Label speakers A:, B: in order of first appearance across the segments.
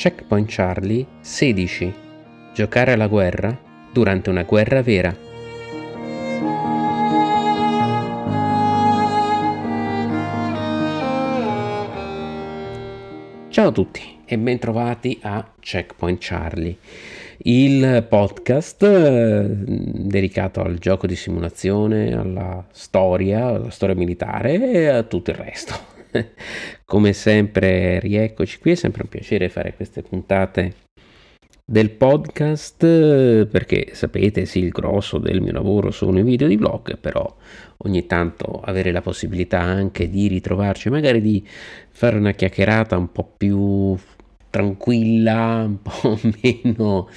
A: Checkpoint Charlie 16. Giocare alla guerra durante una guerra vera. Ciao a tutti e bentrovati a Checkpoint Charlie, il podcast eh, dedicato al gioco di simulazione, alla storia, alla storia militare e a tutto il resto. Come sempre, rieccoci qui, è sempre un piacere fare queste puntate del podcast perché sapete sì il grosso del mio lavoro sono i video di blog però ogni tanto avere la possibilità anche di ritrovarci magari di fare una chiacchierata un po' più tranquilla un po' meno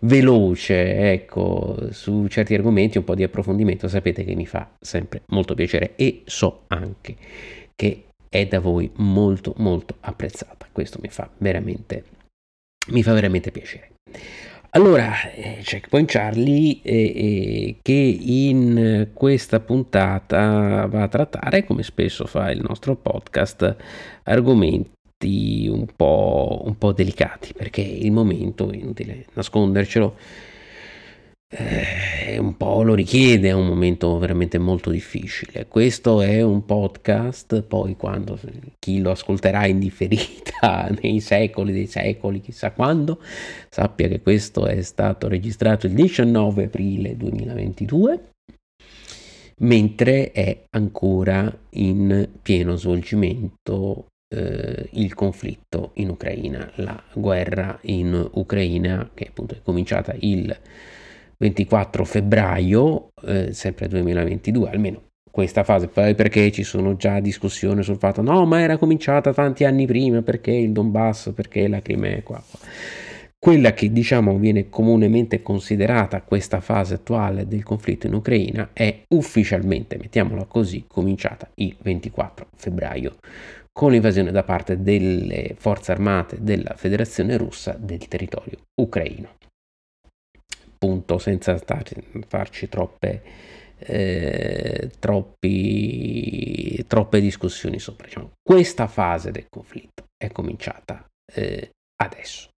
A: veloce ecco su certi argomenti un po' di approfondimento sapete che mi fa sempre molto piacere e so anche che è da voi molto molto apprezzata. Questo mi fa veramente, mi fa veramente piacere. Allora, eh, Checkpoint Charlie eh, eh, che in questa puntata va a trattare, come spesso fa il nostro podcast, argomenti un po', un po delicati, perché il momento, è inutile nascondercelo, eh, un po' lo richiede, è un momento veramente molto difficile. Questo è un podcast, poi quando chi lo ascolterà in differita nei secoli dei secoli, chissà quando, sappia che questo è stato registrato il 19 aprile 2022 mentre è ancora in pieno svolgimento eh, il conflitto in Ucraina, la guerra in Ucraina che appunto è cominciata il 24 febbraio, eh, sempre 2022, almeno questa fase, poi perché ci sono già discussioni sul fatto no, ma era cominciata tanti anni prima, perché il Donbass, perché la Crimea qua, qua. Quella che diciamo viene comunemente considerata questa fase attuale del conflitto in Ucraina è ufficialmente, mettiamola così, cominciata il 24 febbraio con l'invasione da parte delle forze armate della Federazione russa del territorio ucraino appunto senza farci troppe, eh, troppi, troppe discussioni sopra. Diciamo, questa fase del conflitto è cominciata eh, adesso.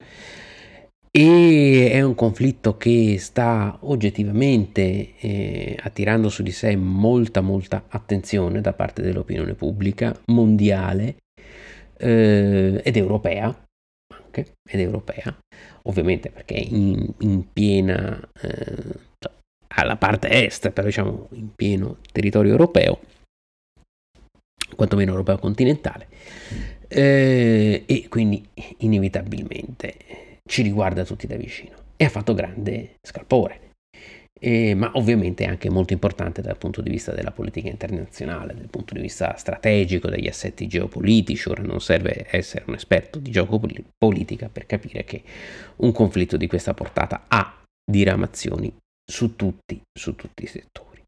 A: E è un conflitto che sta oggettivamente eh, attirando su di sé molta, molta attenzione da parte dell'opinione pubblica mondiale eh, ed europea, anche, ed europea, ovviamente perché in, in piena, eh, cioè, alla parte est, però diciamo in pieno territorio europeo, quantomeno europeo continentale, eh, e quindi inevitabilmente ci riguarda tutti da vicino. E ha fatto grande scalpore eh, ma ovviamente è anche molto importante dal punto di vista della politica internazionale, dal punto di vista strategico, degli assetti geopolitici. Ora non serve essere un esperto di geopolitica per capire che un conflitto di questa portata ha diramazioni su tutti, su tutti i settori.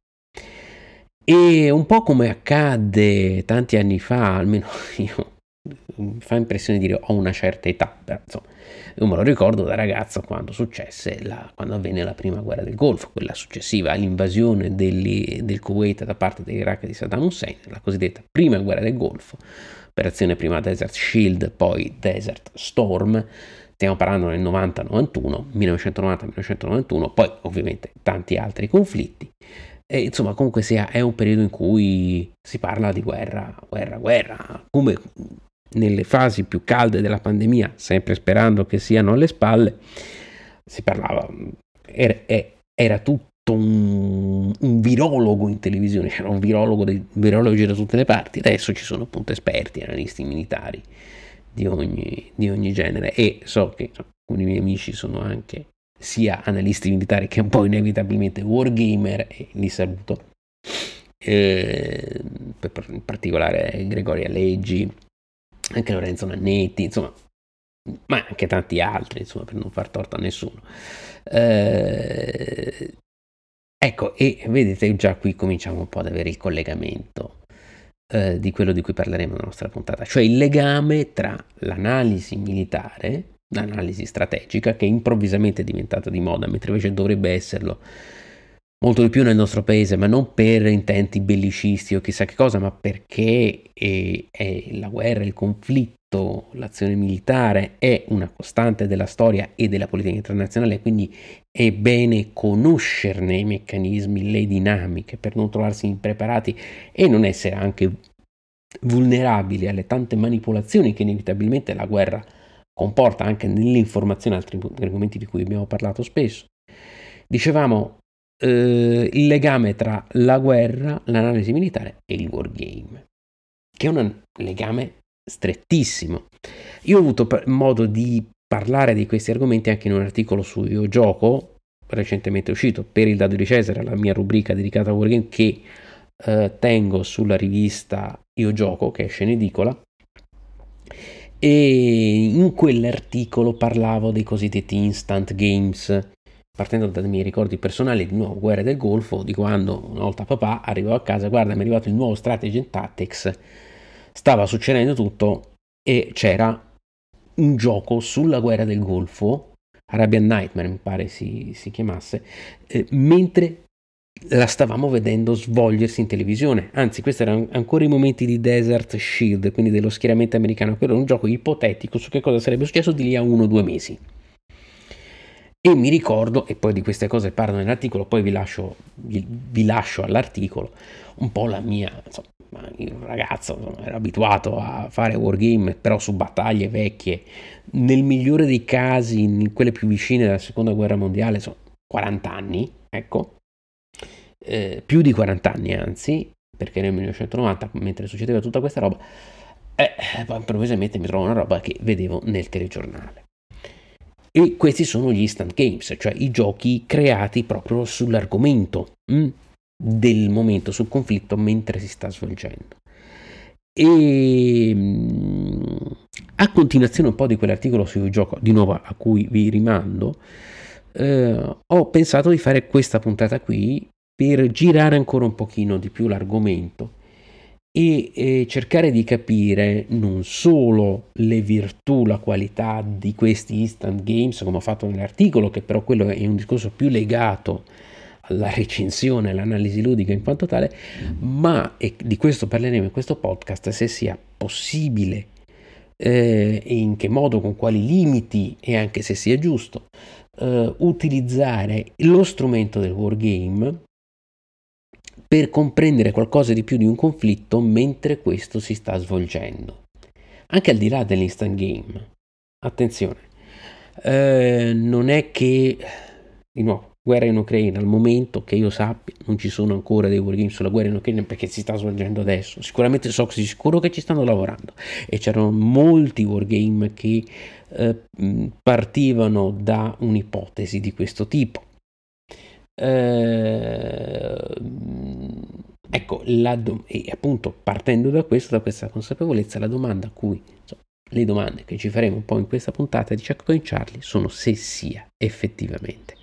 A: E un po' come accadde tanti anni fa, almeno io fa impressione dire ho una certa età, però insomma, io me lo ricordo da ragazzo quando successe, la, quando avvenne la prima guerra del Golfo, quella successiva all'invasione degli, del Kuwait da parte dell'Iraq di Saddam Hussein, la cosiddetta prima guerra del Golfo, operazione prima Desert Shield, poi Desert Storm, stiamo parlando nel 90-91, 1990-1991, poi ovviamente tanti altri conflitti. E insomma, comunque sia, è un periodo in cui si parla di guerra, guerra, guerra, come nelle fasi più calde della pandemia, sempre sperando che siano alle spalle, si parlava, era, era tutto un, un, virologo in televisione, c'era un virologo, dei, virologi da tutte le parti, adesso ci sono appunto esperti, analisti militari di ogni, di ogni genere e so che alcuni miei amici sono anche sia analisti militari che un po' inevitabilmente wargamer e li saluto. Eh, in particolare Gregoria Leggi, anche Lorenzo Nannetti, insomma, ma anche tanti altri, insomma, per non far torto a nessuno. Eh, ecco, e vedete già qui cominciamo un po' ad avere il collegamento eh, di quello di cui parleremo nella nostra puntata, cioè il legame tra l'analisi militare, l'analisi strategica, che improvvisamente è diventata di moda, mentre invece dovrebbe esserlo molto di più nel nostro paese, ma non per intenti bellicisti o chissà che cosa, ma perché è, è la guerra, il conflitto, l'azione militare è una costante della storia e della politica internazionale, quindi è bene conoscerne i meccanismi, le dinamiche per non trovarsi impreparati e non essere anche vulnerabili alle tante manipolazioni che inevitabilmente la guerra comporta anche nell'informazione, altri argomenti di cui abbiamo parlato spesso. Dicevamo eh, il legame tra la guerra, l'analisi militare e il wargame, che è un legame strettissimo. Io ho avuto modo di parlare di questi argomenti anche in un articolo su Io Gioco, recentemente uscito, per il Dado di Cesare, la mia rubrica dedicata a wargame che eh, tengo sulla rivista Io Gioco, che esce in edicola, e in quell'articolo parlavo dei cosiddetti instant games, partendo dai miei ricordi personali di nuovo Guerra del Golfo, di quando una volta papà arrivò a casa, guarda mi è arrivato il nuovo Strategy Tactics, stava succedendo tutto e c'era un gioco sulla guerra del Golfo, Arabian Nightmare mi pare si, si chiamasse, eh, mentre la stavamo vedendo svolgersi in televisione. Anzi, questi erano ancora i momenti di Desert Shield, quindi dello schieramento americano. Quello era un gioco ipotetico su che cosa sarebbe successo di lì a uno o due mesi. E mi ricordo, e poi di queste cose parlo nell'articolo, poi vi lascio, vi, vi lascio all'articolo, un po' la mia, insomma, il ragazzo insomma, era abituato a fare wargame, però su battaglie vecchie, nel migliore dei casi, in quelle più vicine della seconda guerra mondiale, sono 40 anni, ecco, eh, più di 40 anni anzi, perché nel 1990, mentre succedeva tutta questa roba, eh, improvvisamente mi trovo una roba che vedevo nel telegiornale. E questi sono gli instant games, cioè i giochi creati proprio sull'argomento mh, mm, del momento, sul conflitto mentre si sta svolgendo. E mm, a continuazione un po' di quell'articolo sul gioco, di nuovo a cui vi rimando, eh, ho pensato di fare questa puntata qui per girare ancora un pochino di più l'argomento e eh, cercare di capire non solo le virtù, la qualità di questi instant games, come ho fatto nell'articolo, che però quello è un discorso più legato alla recensione, all'analisi ludica in quanto tale, ma, e di questo parleremo in questo podcast, se sia possibile eh, e in che modo, con quali limiti e anche se sia giusto, eh, utilizzare lo strumento del wargame per comprendere qualcosa di più di un conflitto mentre questo si sta svolgendo. Anche al di là dell'instant game. Attenzione, eh, non è che, di nuovo, guerra in Ucraina, al momento che io sappia, non ci sono ancora dei wargame sulla guerra in Ucraina perché si sta svolgendo adesso. Sicuramente so sicuro che ci stanno lavorando e c'erano molti wargame che eh, partivano da un'ipotesi di questo tipo. Eh, ecco, do- e appunto partendo da questo, da questa consapevolezza, la domanda a cui, insomma, le domande che ci faremo un po' in questa puntata di Checkpoint Charlie sono se sia effettivamente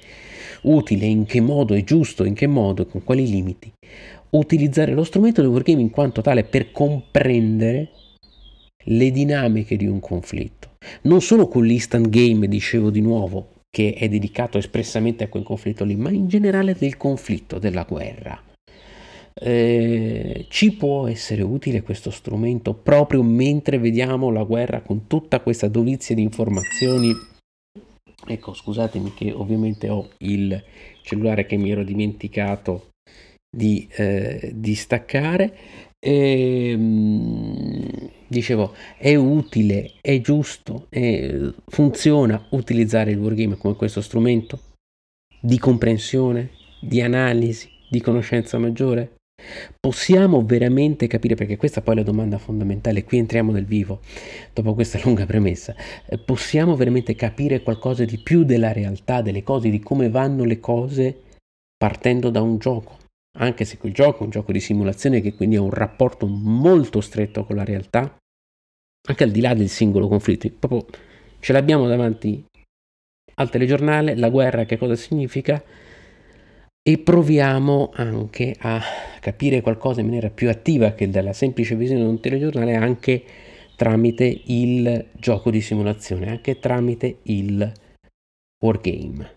A: utile, in che modo è giusto, in che modo, con quali limiti, utilizzare lo strumento del wargame in quanto tale per comprendere le dinamiche di un conflitto. Non solo con l'instant game, dicevo di nuovo, che è dedicato espressamente a quel conflitto lì, ma in generale del conflitto, della guerra. Eh, ci può essere utile questo strumento proprio mentre vediamo la guerra con tutta questa dovizia di informazioni. Ecco, scusatemi che ovviamente ho il cellulare che mi ero dimenticato di, eh, di staccare. E, ehm, dicevo, è utile, è giusto, è, funziona utilizzare il wargame come questo strumento di comprensione, di analisi, di conoscenza maggiore? Possiamo veramente capire, perché questa poi è la domanda fondamentale, qui entriamo nel vivo, dopo questa lunga premessa, eh, possiamo veramente capire qualcosa di più della realtà, delle cose, di come vanno le cose partendo da un gioco? Anche se quel gioco è un gioco di simulazione che quindi ha un rapporto molto stretto con la realtà, anche al di là del singolo conflitto, proprio ce l'abbiamo davanti al telegiornale, la guerra che cosa significa, e proviamo anche a capire qualcosa in maniera più attiva che dalla semplice visione di un telegiornale anche tramite il gioco di simulazione, anche tramite il wargame,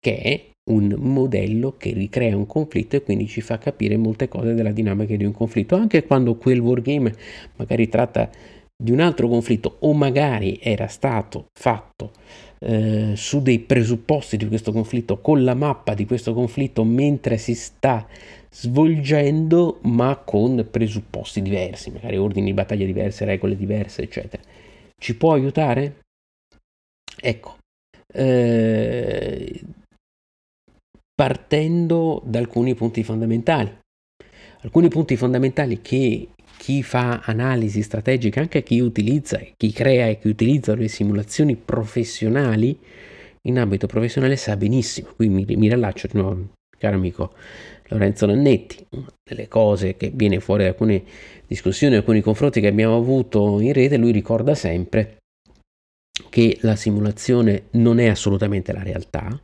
A: che è un modello che ricrea un conflitto e quindi ci fa capire molte cose della dinamica di un conflitto, anche quando quel wargame magari tratta di un altro conflitto o magari era stato fatto eh, su dei presupposti di questo conflitto, con la mappa di questo conflitto mentre si sta svolgendo, ma con presupposti diversi, magari ordini di battaglia diverse, regole diverse, eccetera. Ci può aiutare? Ecco, eh, partendo da alcuni punti fondamentali. Alcuni punti fondamentali che chi fa analisi strategica, anche chi utilizza, chi crea e chi utilizza le simulazioni professionali in ambito professionale sa benissimo. Qui mi, mi riallaccio di nuovo, caro amico Lorenzo Nannetti, una delle cose che viene fuori da alcune discussioni, alcuni confronti che abbiamo avuto in rete, lui ricorda sempre che la simulazione non è assolutamente la realtà,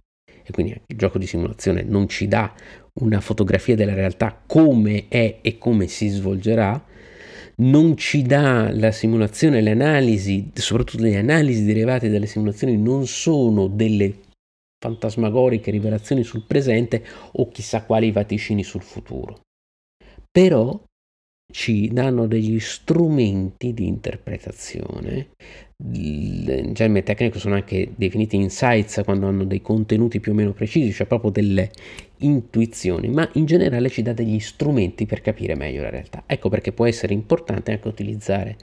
A: e quindi il gioco di simulazione non ci dà una fotografia della realtà come è e come si svolgerà, non ci dà la simulazione, le analisi, soprattutto le analisi derivate dalle simulazioni non sono delle fantasmagoriche rivelazioni sul presente o chissà quali vaticini sul futuro. Però ci danno degli strumenti di interpretazione. In germe tecnico sono anche definiti insights quando hanno dei contenuti più o meno precisi, cioè proprio delle intuizioni, ma in generale ci dà degli strumenti per capire meglio la realtà. Ecco perché può essere importante anche utilizzare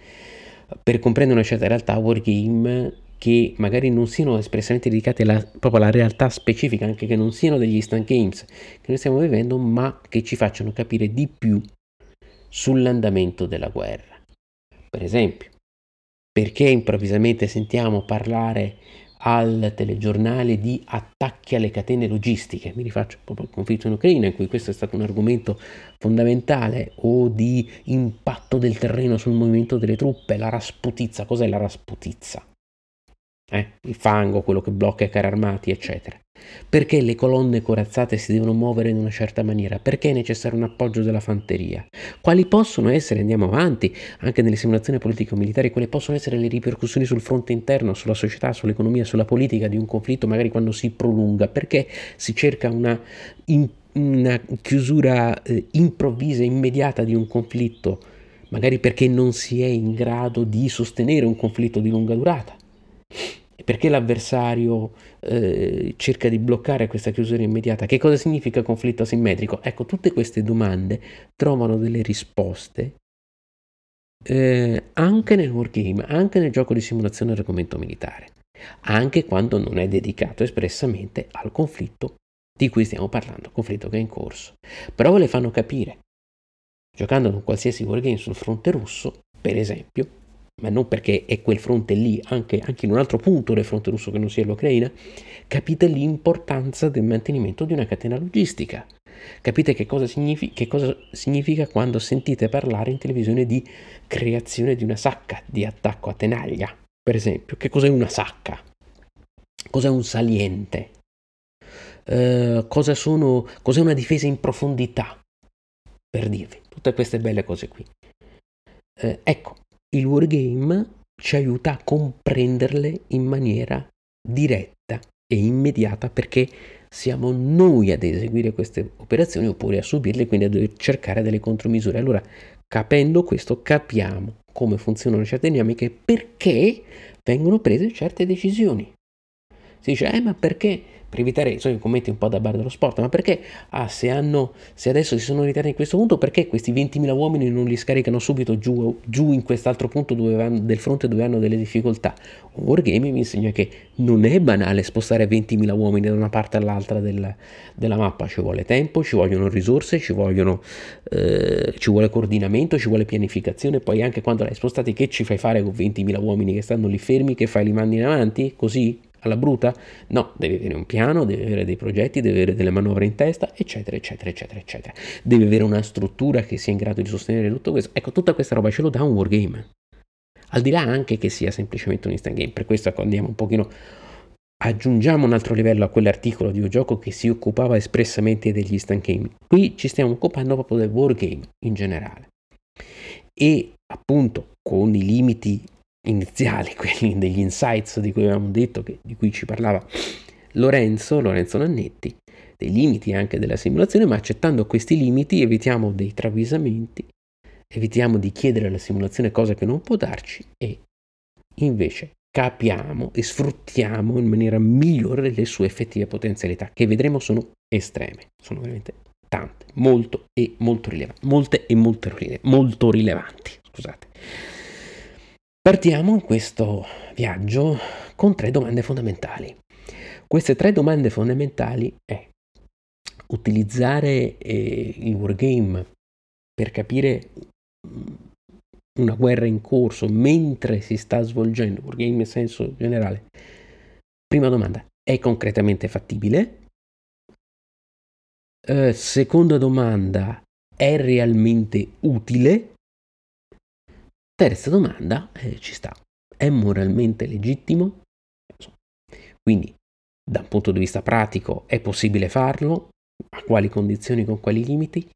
A: per comprendere una certa realtà wargame che magari non siano espressamente dedicati alla, proprio alla realtà specifica, anche che non siano degli instant games che noi stiamo vivendo, ma che ci facciano capire di più sull'andamento della guerra. Per esempio, perché improvvisamente sentiamo parlare al telegiornale di attacchi alle catene logistiche, mi rifaccio proprio al conflitto in Ucraina in cui questo è stato un argomento fondamentale, o di impatto del terreno sul movimento delle truppe, la rasputizza, cos'è la rasputizza? eh, il fango, quello che blocca i carri armati, eccetera. Perché le colonne corazzate si devono muovere in una certa maniera? Perché è necessario un appoggio della fanteria? Quali possono essere, andiamo avanti, anche nelle simulazioni politico-militari, quali possono essere le ripercussioni sul fronte interno, sulla società, sull'economia, sulla politica di un conflitto, magari quando si prolunga? Perché si cerca una, in, una chiusura eh, improvvisa, immediata di un conflitto? Magari perché non si è in grado di sostenere un conflitto di lunga durata perché l'avversario eh, cerca di bloccare questa chiusura immediata? Che cosa significa conflitto asimmetrico? Ecco, tutte queste domande trovano delle risposte eh, anche nel wargame, anche nel gioco di simulazione argomento militare, anche quando non è dedicato espressamente al conflitto di cui stiamo parlando, conflitto che è in corso. Però le fanno capire. Giocando con qualsiasi wargame sul fronte russo, per esempio, ma non perché è quel fronte lì, anche, anche, in un altro punto del fronte russo che non sia l'Ucraina, capite l'importanza del mantenimento di una catena logistica. Capite che cosa, significa, che cosa significa quando sentite parlare in televisione di creazione di una sacca di attacco a tenaglia, per esempio. Che cos'è una sacca? Cos'è un saliente? Uh, cosa sono, cos'è una difesa in profondità? Per dirvi, tutte queste belle cose qui. Uh, ecco, il wargame ci aiuta a comprenderle in maniera diretta e immediata perché siamo noi ad eseguire queste operazioni oppure a subirle, quindi a dover cercare delle contromisure. Allora, capendo questo, capiamo come funzionano certe dinamiche e perché vengono prese certe decisioni. Si dice, eh, ma perché per evitare sono commenti un po' da bar dello sport, ma perché ah, se, hanno, se adesso si sono ritirati in questo punto, perché questi 20.000 uomini non li scaricano subito giù, giù in quest'altro punto hanno, del fronte dove hanno delle difficoltà? Wargame mi insegna che non è banale spostare 20.000 uomini da una parte all'altra del, della mappa, ci vuole tempo, ci vogliono risorse, ci, vogliono, eh, ci vuole coordinamento, ci vuole pianificazione, poi anche quando l'hai spostati che ci fai fare con 20.000 uomini che stanno lì fermi, che fai li mandi in avanti? Così? Alla bruta? No, devi avere un piano, devi avere dei progetti, devi avere delle manovre in testa, eccetera, eccetera, eccetera, eccetera. Devi avere una struttura che sia in grado di sostenere tutto questo. Ecco, tutta questa roba ce lo dà un wargame. Al di là anche che sia semplicemente un instant game, per questo ecco, andiamo un pochino aggiungiamo un altro livello a quell'articolo di un gioco che si occupava espressamente degli instant game. Qui ci stiamo occupando proprio del wargame in generale. E appunto con i limiti iniziali, quelli degli insights di cui avevamo detto, che, di cui ci parlava Lorenzo, Lorenzo Nannetti, dei limiti anche della simulazione, ma accettando questi limiti evitiamo dei travisamenti, evitiamo di chiedere alla simulazione cose che non può darci e invece capiamo e sfruttiamo in maniera migliore le sue effettive potenzialità, che vedremo sono estreme, sono veramente tante, molto e molto rilevanti, molte e molto, rile- molto rilevanti, scusate. Partiamo in questo viaggio con tre domande fondamentali. Queste tre domande fondamentali è utilizzare eh, il wargame per capire una guerra in corso mentre si sta svolgendo, wargame in senso generale. Prima domanda, è concretamente fattibile? Uh, seconda domanda, è realmente utile? Terza domanda, eh, ci sta, è moralmente legittimo? Quindi, da un punto di vista pratico, è possibile farlo? A quali condizioni, con quali limiti?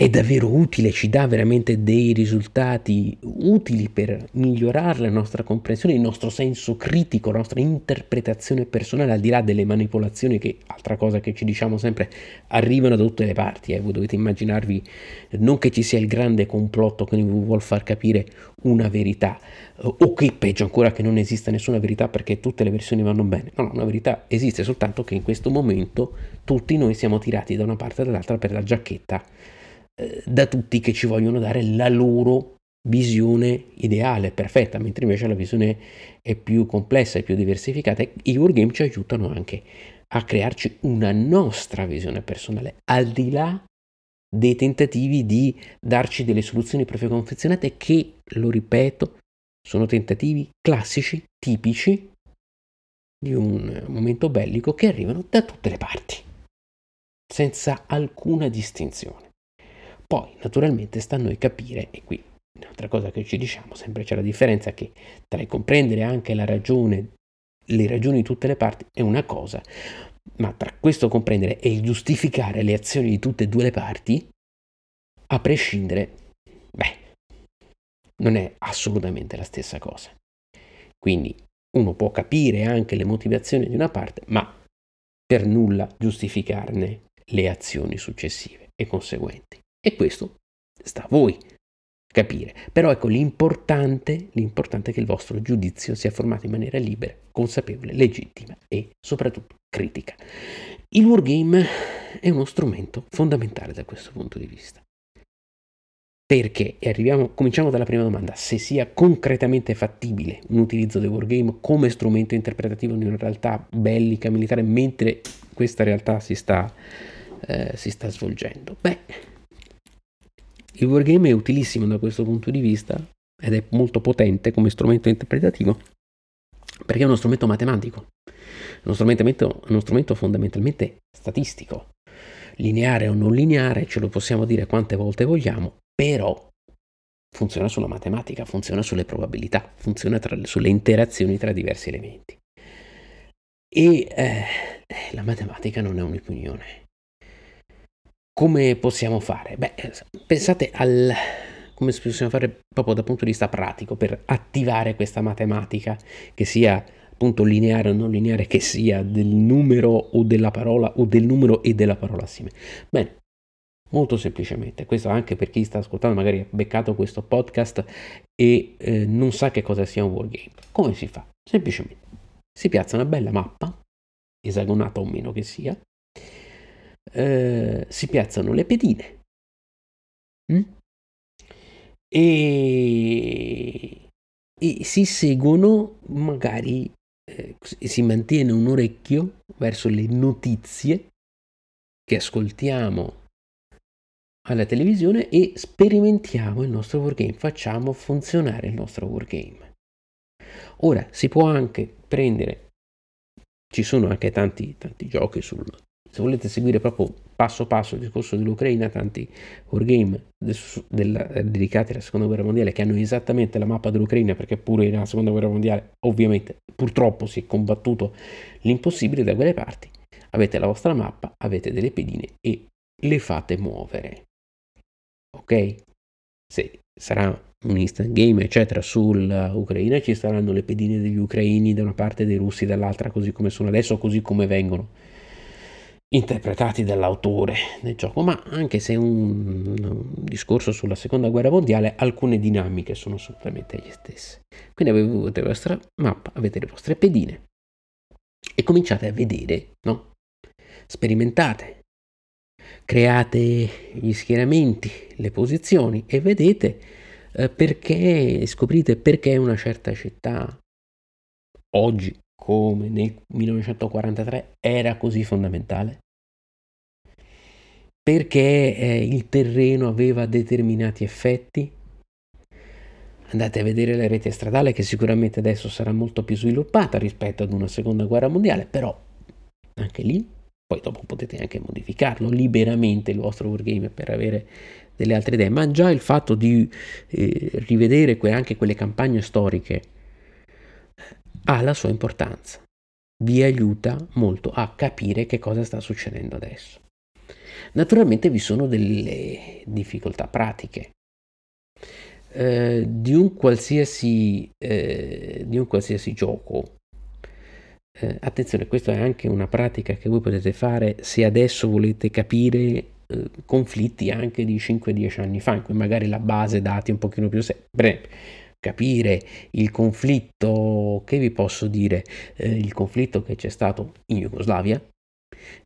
A: È davvero utile, ci dà veramente dei risultati utili per migliorare la nostra comprensione, il nostro senso critico, la nostra interpretazione personale, al di là delle manipolazioni che, altra cosa che ci diciamo sempre, arrivano da tutte le parti. Eh. Voi dovete immaginarvi non che ci sia il grande complotto che vi vuol far capire una verità, o che peggio ancora che non esista nessuna verità perché tutte le versioni vanno bene. No, no, una verità esiste soltanto che in questo momento tutti noi siamo tirati da una parte o dall'altra per la giacchetta eh, da tutti che ci vogliono dare la loro visione ideale, perfetta, mentre invece la visione è più complessa e più diversificata. I wargame ci aiutano anche a crearci una nostra visione personale, al di là dei tentativi di darci delle soluzioni preconfezionate che, lo ripeto, sono tentativi classici, tipici di un momento bellico che arrivano da tutte le parti, senza alcuna distinzione. Poi, naturalmente, sta a noi capire, e qui un'altra cosa che ci diciamo, sempre c'è la differenza che tra il comprendere anche la ragione, le ragioni di tutte le parti è una cosa, ma tra questo comprendere e il giustificare le azioni di tutte e due le parti, a prescindere, beh, non è assolutamente la stessa cosa. Quindi uno può capire anche le motivazioni di una parte, ma per nulla giustificarne le azioni successive e conseguenti. E questo sta a voi capire. Però ecco l'importante, l'importante è che il vostro giudizio sia formato in maniera libera, consapevole, legittima e soprattutto critica. Il wargame è uno strumento fondamentale da questo punto di vista. Perché? E arriviamo, cominciamo dalla prima domanda, se sia concretamente fattibile un utilizzo del wargame come strumento interpretativo di una realtà bellica, militare, mentre questa realtà si sta, eh, si sta svolgendo. Beh, il wargame è utilissimo da questo punto di vista ed è molto potente come strumento interpretativo perché è uno strumento matematico, uno strumento, uno strumento fondamentalmente statistico, lineare o non lineare, ce lo possiamo dire quante volte vogliamo, però funziona sulla matematica, funziona sulle probabilità, funziona tra, sulle interazioni tra diversi elementi. E eh, la matematica non è un'opinione, come possiamo fare? Beh, pensate al come possiamo fare proprio dal punto di vista pratico per attivare questa matematica che sia appunto lineare o non lineare, che sia del numero o della parola o del numero e della parola assieme. Bene, molto semplicemente, questo anche per chi sta ascoltando, magari ha beccato questo podcast e eh, non sa che cosa sia un wargame. Come si fa? Semplicemente si piazza una bella mappa, esagonata o meno che sia, eh, si piazzano le pedine mm? e, e, si seguono magari eh, si mantiene un orecchio verso le notizie che ascoltiamo alla televisione e sperimentiamo il nostro wargame, facciamo funzionare il nostro wargame. Ora si può anche prendere, ci sono anche tanti, tanti giochi sul, se volete seguire proprio passo passo il discorso dell'Ucraina, tanti wargame del, dedicati alla seconda guerra mondiale che hanno esattamente la mappa dell'Ucraina perché pure nella seconda guerra mondiale ovviamente purtroppo si è combattuto l'impossibile da quelle parti. Avete la vostra mappa, avete delle pedine e le fate muovere. Ok? Se sarà un instant game, eccetera, sull'Ucraina, ci saranno le pedine degli ucraini da una parte e dei russi dall'altra, così come sono adesso, così come vengono interpretati dall'autore del gioco, ma anche se un, un, discorso sulla seconda guerra mondiale, alcune dinamiche sono assolutamente le stesse. Quindi avete la vostra mappa, avete le vostre pedine e cominciate a vedere, no? Sperimentate, create gli schieramenti, le posizioni e vedete eh, perché scoprite perché una certa città oggi come nel 1943 era così fondamentale? Perché eh, il terreno aveva determinati effetti? Andate a vedere la rete stradale che sicuramente adesso sarà molto più sviluppata rispetto ad una seconda guerra mondiale, però anche lì poi dopo potete anche modificarlo liberamente il vostro wargame per avere delle altre idee, ma già il fatto di eh, rivedere que- anche quelle campagne storiche ha la sua importanza, vi aiuta molto a capire che cosa sta succedendo adesso. Naturalmente vi sono delle difficoltà pratiche. Eh, di, un qualsiasi, eh, di un qualsiasi gioco eh, attenzione, questa è anche una pratica che voi potete fare se adesso volete capire eh, conflitti anche di 5-10 anni fa, in cui magari la base dati un pochino più sempre. Capire il conflitto, che vi posso dire, eh, il conflitto che c'è stato in Jugoslavia,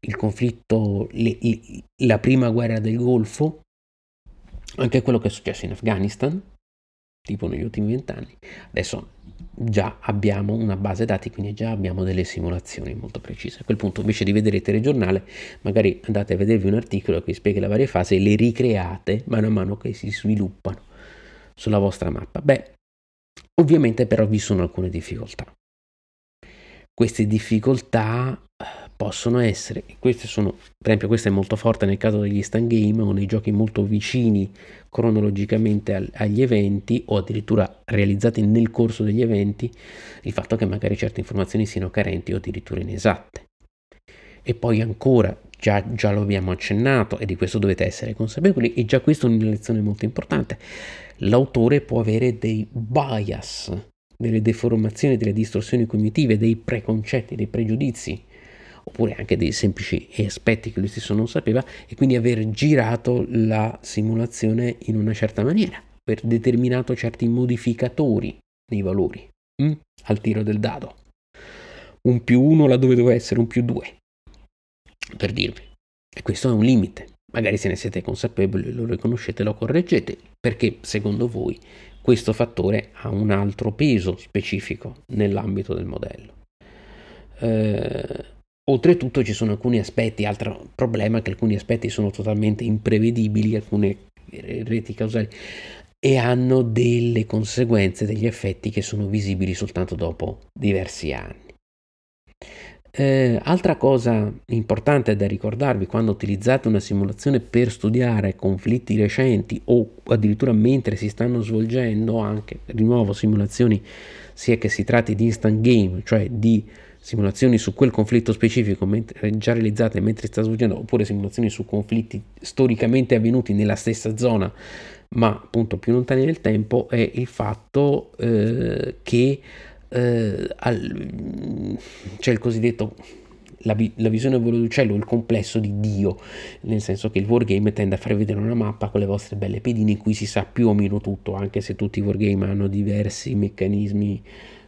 A: il conflitto, le, le, la prima guerra del Golfo, anche quello che è successo in Afghanistan, tipo negli ultimi vent'anni. Adesso già abbiamo una base dati, quindi già abbiamo delle simulazioni molto precise. A quel punto, invece di vedere il telegiornale, magari andate a vedervi un articolo che spiega le varie fasi e le ricreate mano a mano che si sviluppano sulla vostra mappa. Beh, ovviamente però vi sono alcune difficoltà. Queste difficoltà possono essere, queste sono, per esempio questa è molto forte nel caso degli stand game o nei giochi molto vicini cronologicamente al, agli eventi o addirittura realizzati nel corso degli eventi, il fatto che magari certe informazioni siano carenti o addirittura inesatte. E poi ancora, già, già lo abbiamo accennato e di questo dovete essere consapevoli e già questa è una lezione molto importante, l'autore può avere dei bias, delle deformazioni, delle distorsioni cognitive, dei preconcetti, dei pregiudizi oppure anche dei semplici aspetti che lui stesso non sapeva e quindi aver girato la simulazione in una certa maniera, aver determinato certi modificatori nei valori hm? al tiro del dado. Un più uno laddove doveva essere un più due, per dirvi. E questo è un limite. Magari se ne siete consapevoli, lo riconoscete, lo correggete, perché secondo voi questo fattore ha un altro peso specifico nell'ambito del modello. Eh, Oltretutto ci sono alcuni aspetti, altro problema che alcuni aspetti sono totalmente imprevedibili, alcune reti causali, e hanno delle conseguenze, degli effetti che sono visibili soltanto dopo diversi anni. Eh, altra cosa importante da ricordarvi quando utilizzate una simulazione per studiare conflitti recenti o addirittura mentre si stanno svolgendo anche di nuovo simulazioni sia che si tratti di instant game, cioè di simulazioni su quel conflitto specifico mentre, già realizzate mentre sta svolgendo, oppure simulazioni su conflitti storicamente avvenuti nella stessa zona, ma appunto più lontani nel tempo, è il fatto eh, che eh, al, c'è il cosiddetto la, la, visione volo d'uccello, il complesso di Dio, nel senso che il wargame tende a far vedere una mappa con le vostre belle pedine in cui si sa più o meno tutto, anche se tutti i wargame hanno diversi meccanismi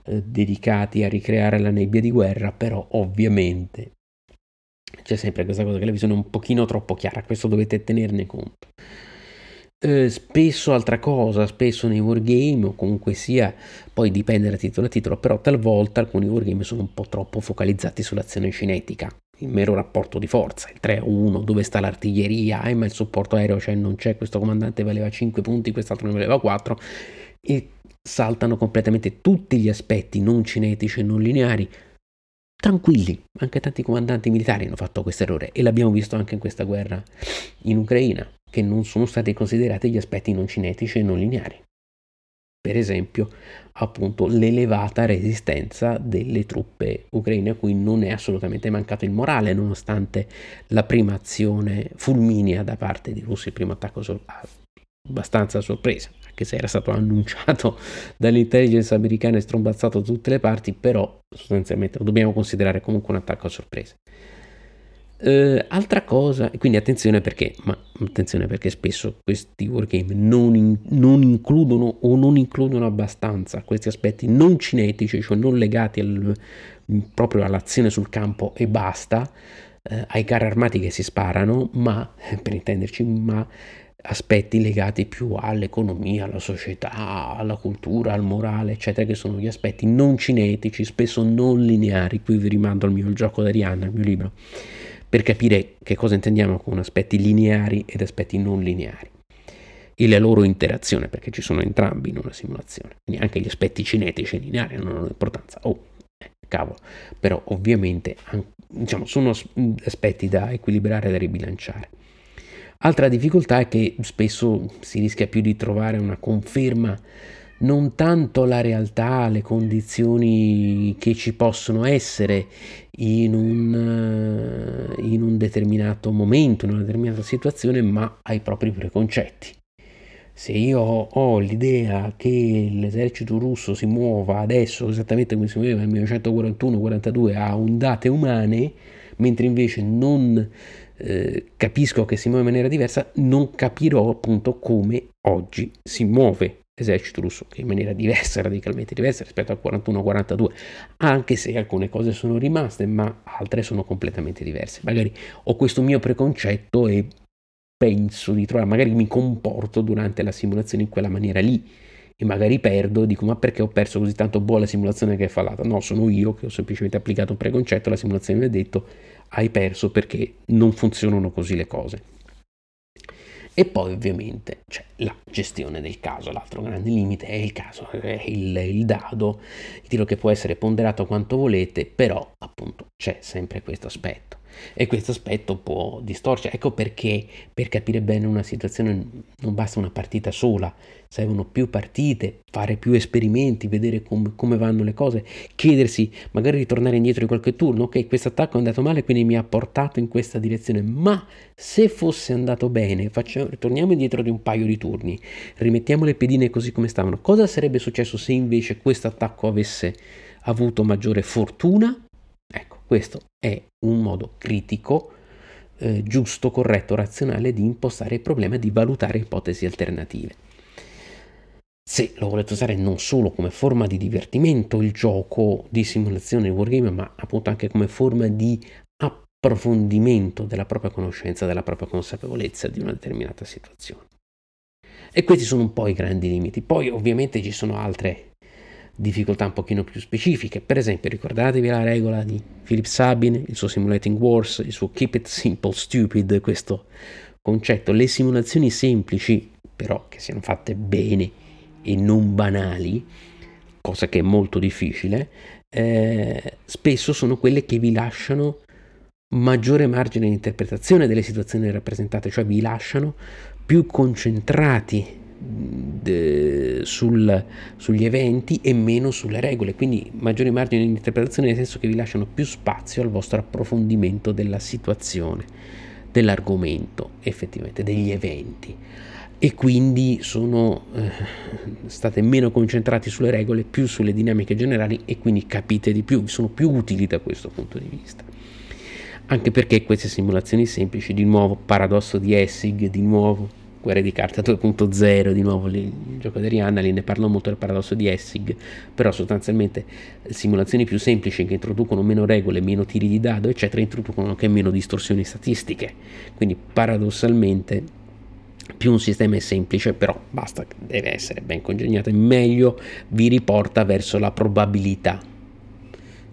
A: eh, dedicati a ricreare la nebbia di guerra, però ovviamente c'è sempre questa cosa che la visione è un pochino troppo chiara, questo dovete tenerne conto. Eh, spesso altra cosa, spesso nei wargame o comunque sia, poi dipende da titolo a titolo, però talvolta alcuni wargame sono un po' troppo focalizzati sull'azione cinetica, il mero rapporto di forza, il 3 a 1, dove sta l'artiglieria, eh, ma il supporto aereo cioè non c'è, questo comandante valeva 5 punti, quest'altro ne valeva 4 e saltano completamente tutti gli aspetti non cinetici e non lineari tranquilli, anche tanti comandanti militari hanno fatto questo errore e l'abbiamo visto anche in questa guerra in Ucraina, che non sono stati considerati gli aspetti non cinetici e non lineari. Per esempio, appunto, l'elevata resistenza delle truppe ucraine a cui non è assolutamente mancato il morale, nonostante la prima azione fulminea da parte di russi, il primo attacco sor- abbastanza sorpresa, anche se era stato annunciato dall'intelligence americana e strombazzato da tutte le parti, però sostanzialmente lo dobbiamo considerare comunque un attacco a sorpresa. Uh, altra cosa, quindi attenzione perché, ma attenzione perché spesso questi wargame non, in, non, includono o non includono abbastanza questi aspetti non cinetici, cioè non legati al, proprio all'azione sul campo e basta, uh, ai carri armati che si sparano, ma per intenderci, ma aspetti legati più all'economia, alla società, alla cultura, al morale, eccetera, che sono gli aspetti non cinetici, spesso non lineari. Qui vi rimando al mio gioco d'Arianna, il mio libro per capire che cosa intendiamo con aspetti lineari ed aspetti non lineari e la loro interazione, perché ci sono entrambi in una simulazione. Quindi anche gli aspetti cinetici e lineari non hanno importanza. Oh, eh, cavolo. Però ovviamente diciamo, sono aspetti da equilibrare e da ribilanciare. Altra difficoltà è che spesso si rischia più di trovare una conferma non tanto la realtà, le condizioni che ci possono essere in un, eh, in un determinato momento, in una determinata situazione, ma ai propri preconcetti. Se io ho l'idea che l'esercito russo si muova adesso esattamente come si muoveva nel 1941-42 a ondate umane, mentre invece non eh, capisco che si muove in maniera diversa, non capirò appunto come oggi si muove esercito russo, che in maniera diversa, radicalmente diversa rispetto al 41-42, anche se alcune cose sono rimaste, ma altre sono completamente diverse. Magari ho questo mio preconcetto e penso di trovare, magari mi comporto durante la simulazione in quella maniera lì e magari perdo, dico ma perché ho perso così tanto buona la simulazione che è fallata? No, sono io che ho semplicemente applicato un preconcetto, la simulazione mi ha detto hai perso perché non funzionano così le cose. E poi ovviamente c'è la gestione del caso, l'altro grande limite è il caso, è il, il dado, il tiro che può essere ponderato quanto volete, però appunto c'è sempre questo aspetto e questo aspetto può distorcere. Ecco perché per capire bene una situazione non basta una partita sola, servono più partite, fare più esperimenti, vedere com- come vanno le cose, chiedersi, magari ritornare indietro di qualche turno, ok, questo attacco è andato male, quindi mi ha portato in questa direzione, ma se fosse andato bene, facciamo, ritorniamo indietro di un paio di turni, rimettiamo le pedine così come stavano, cosa sarebbe successo se invece questo attacco avesse avuto maggiore fortuna? Questo è un modo critico, eh, giusto, corretto, razionale di impostare il problema, di valutare ipotesi alternative. Se lo volete usare non solo come forma di divertimento, il gioco di simulazione wargame, ma appunto anche come forma di approfondimento della propria conoscenza, della propria consapevolezza di una determinata situazione. E questi sono un po' i grandi limiti. Poi ovviamente ci sono altre difficoltà un pochino più specifiche. Per esempio, ricordatevi la regola di Philip Sabin, il suo Simulating Wars, il suo Keep It Simple Stupid, questo concetto. Le simulazioni semplici, però che siano fatte bene e non banali, cosa che è molto difficile, eh, spesso sono quelle che vi lasciano maggiore margine di interpretazione delle situazioni rappresentate, cioè vi lasciano più concentrati de, sul, sugli eventi e meno sulle regole, quindi maggiori margini di interpretazione nel senso che vi lasciano più spazio al vostro approfondimento della situazione, dell'argomento, effettivamente, degli eventi e quindi sono eh, state meno concentrati sulle regole, più sulle dinamiche generali e quindi capite di più, sono più utili da questo punto di vista. Anche perché queste simulazioni semplici, di nuovo paradosso di Essig, di nuovo Guerre di carta 2.0, di nuovo il gioco di Rihanna, lì ne parlo molto del paradosso di Essig, però sostanzialmente simulazioni più semplici che introducono meno regole, meno tiri di dado, eccetera, introducono anche meno distorsioni statistiche. Quindi paradossalmente più un sistema è semplice, però basta, deve essere ben congegnato e meglio vi riporta verso la probabilità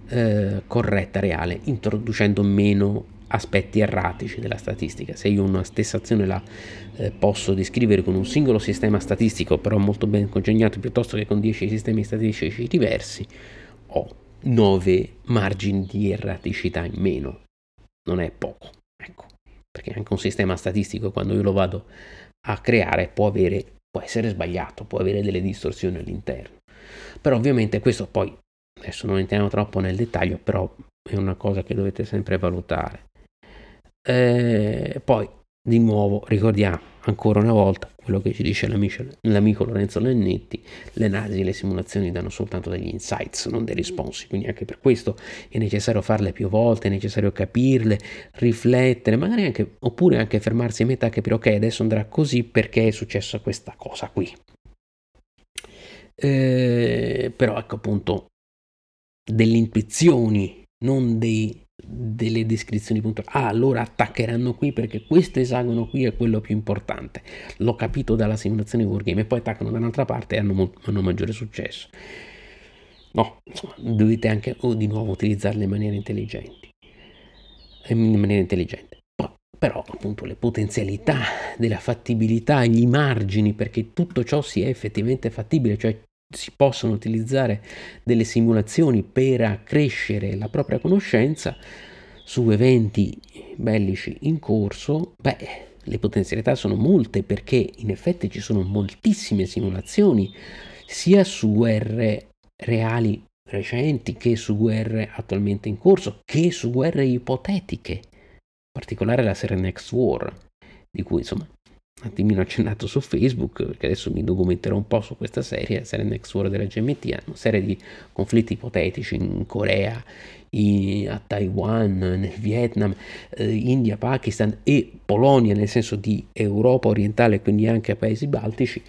A: eh, corretta, reale, introducendo meno aspetti erratici della statistica. Se io una stessa azione la eh, posso descrivere con un singolo sistema statistico, però molto ben congegnato, piuttosto che con 10 sistemi statistici diversi, ho 9 margini di erraticità in meno. Non è poco, ecco, perché anche un sistema statistico quando io lo vado a creare può avere può essere sbagliato, può avere delle distorsioni all'interno. Però ovviamente questo poi adesso non entriamo troppo nel dettaglio, però è una cosa che dovete sempre valutare. Eh, poi di nuovo ricordiamo ancora una volta quello che ci dice l'amico, Lorenzo Lennetti, le analisi e le simulazioni danno soltanto degli insights, non dei responsi, quindi anche per questo è necessario farle più volte, è necessario capirle, riflettere, magari anche, oppure anche fermarsi a metà e capire ok adesso andrà così perché è successa questa cosa qui. Eh, però ecco appunto delle intuizioni, non dei delle descrizioni puntuali. Ah, allora attaccheranno qui perché questo esagono qui è quello più importante. L'ho capito dalla simulazione Wargame e poi attaccano da un'altra parte e hanno, hanno maggiore successo. No, insomma, dovete anche oh, di nuovo utilizzarle in maniera intelligente. In maniera intelligente. però appunto le potenzialità della fattibilità, gli margini perché tutto ciò sia effettivamente fattibile, cioè si possono utilizzare delle simulazioni per accrescere la propria conoscenza su eventi bellici in corso, beh, le potenzialità sono molte perché in effetti ci sono moltissime simulazioni sia su guerre reali recenti che su guerre attualmente in corso che su guerre ipotetiche, in particolare la serie Next War, di cui insomma un attimino accennato su Facebook, perché adesso mi documenterò un po' su questa serie, serie Next War della GMT, una serie di conflitti ipotetici in Corea, in, a Taiwan, nel Vietnam, eh, India, Pakistan e Polonia, nel senso di Europa orientale, quindi anche paesi baltici,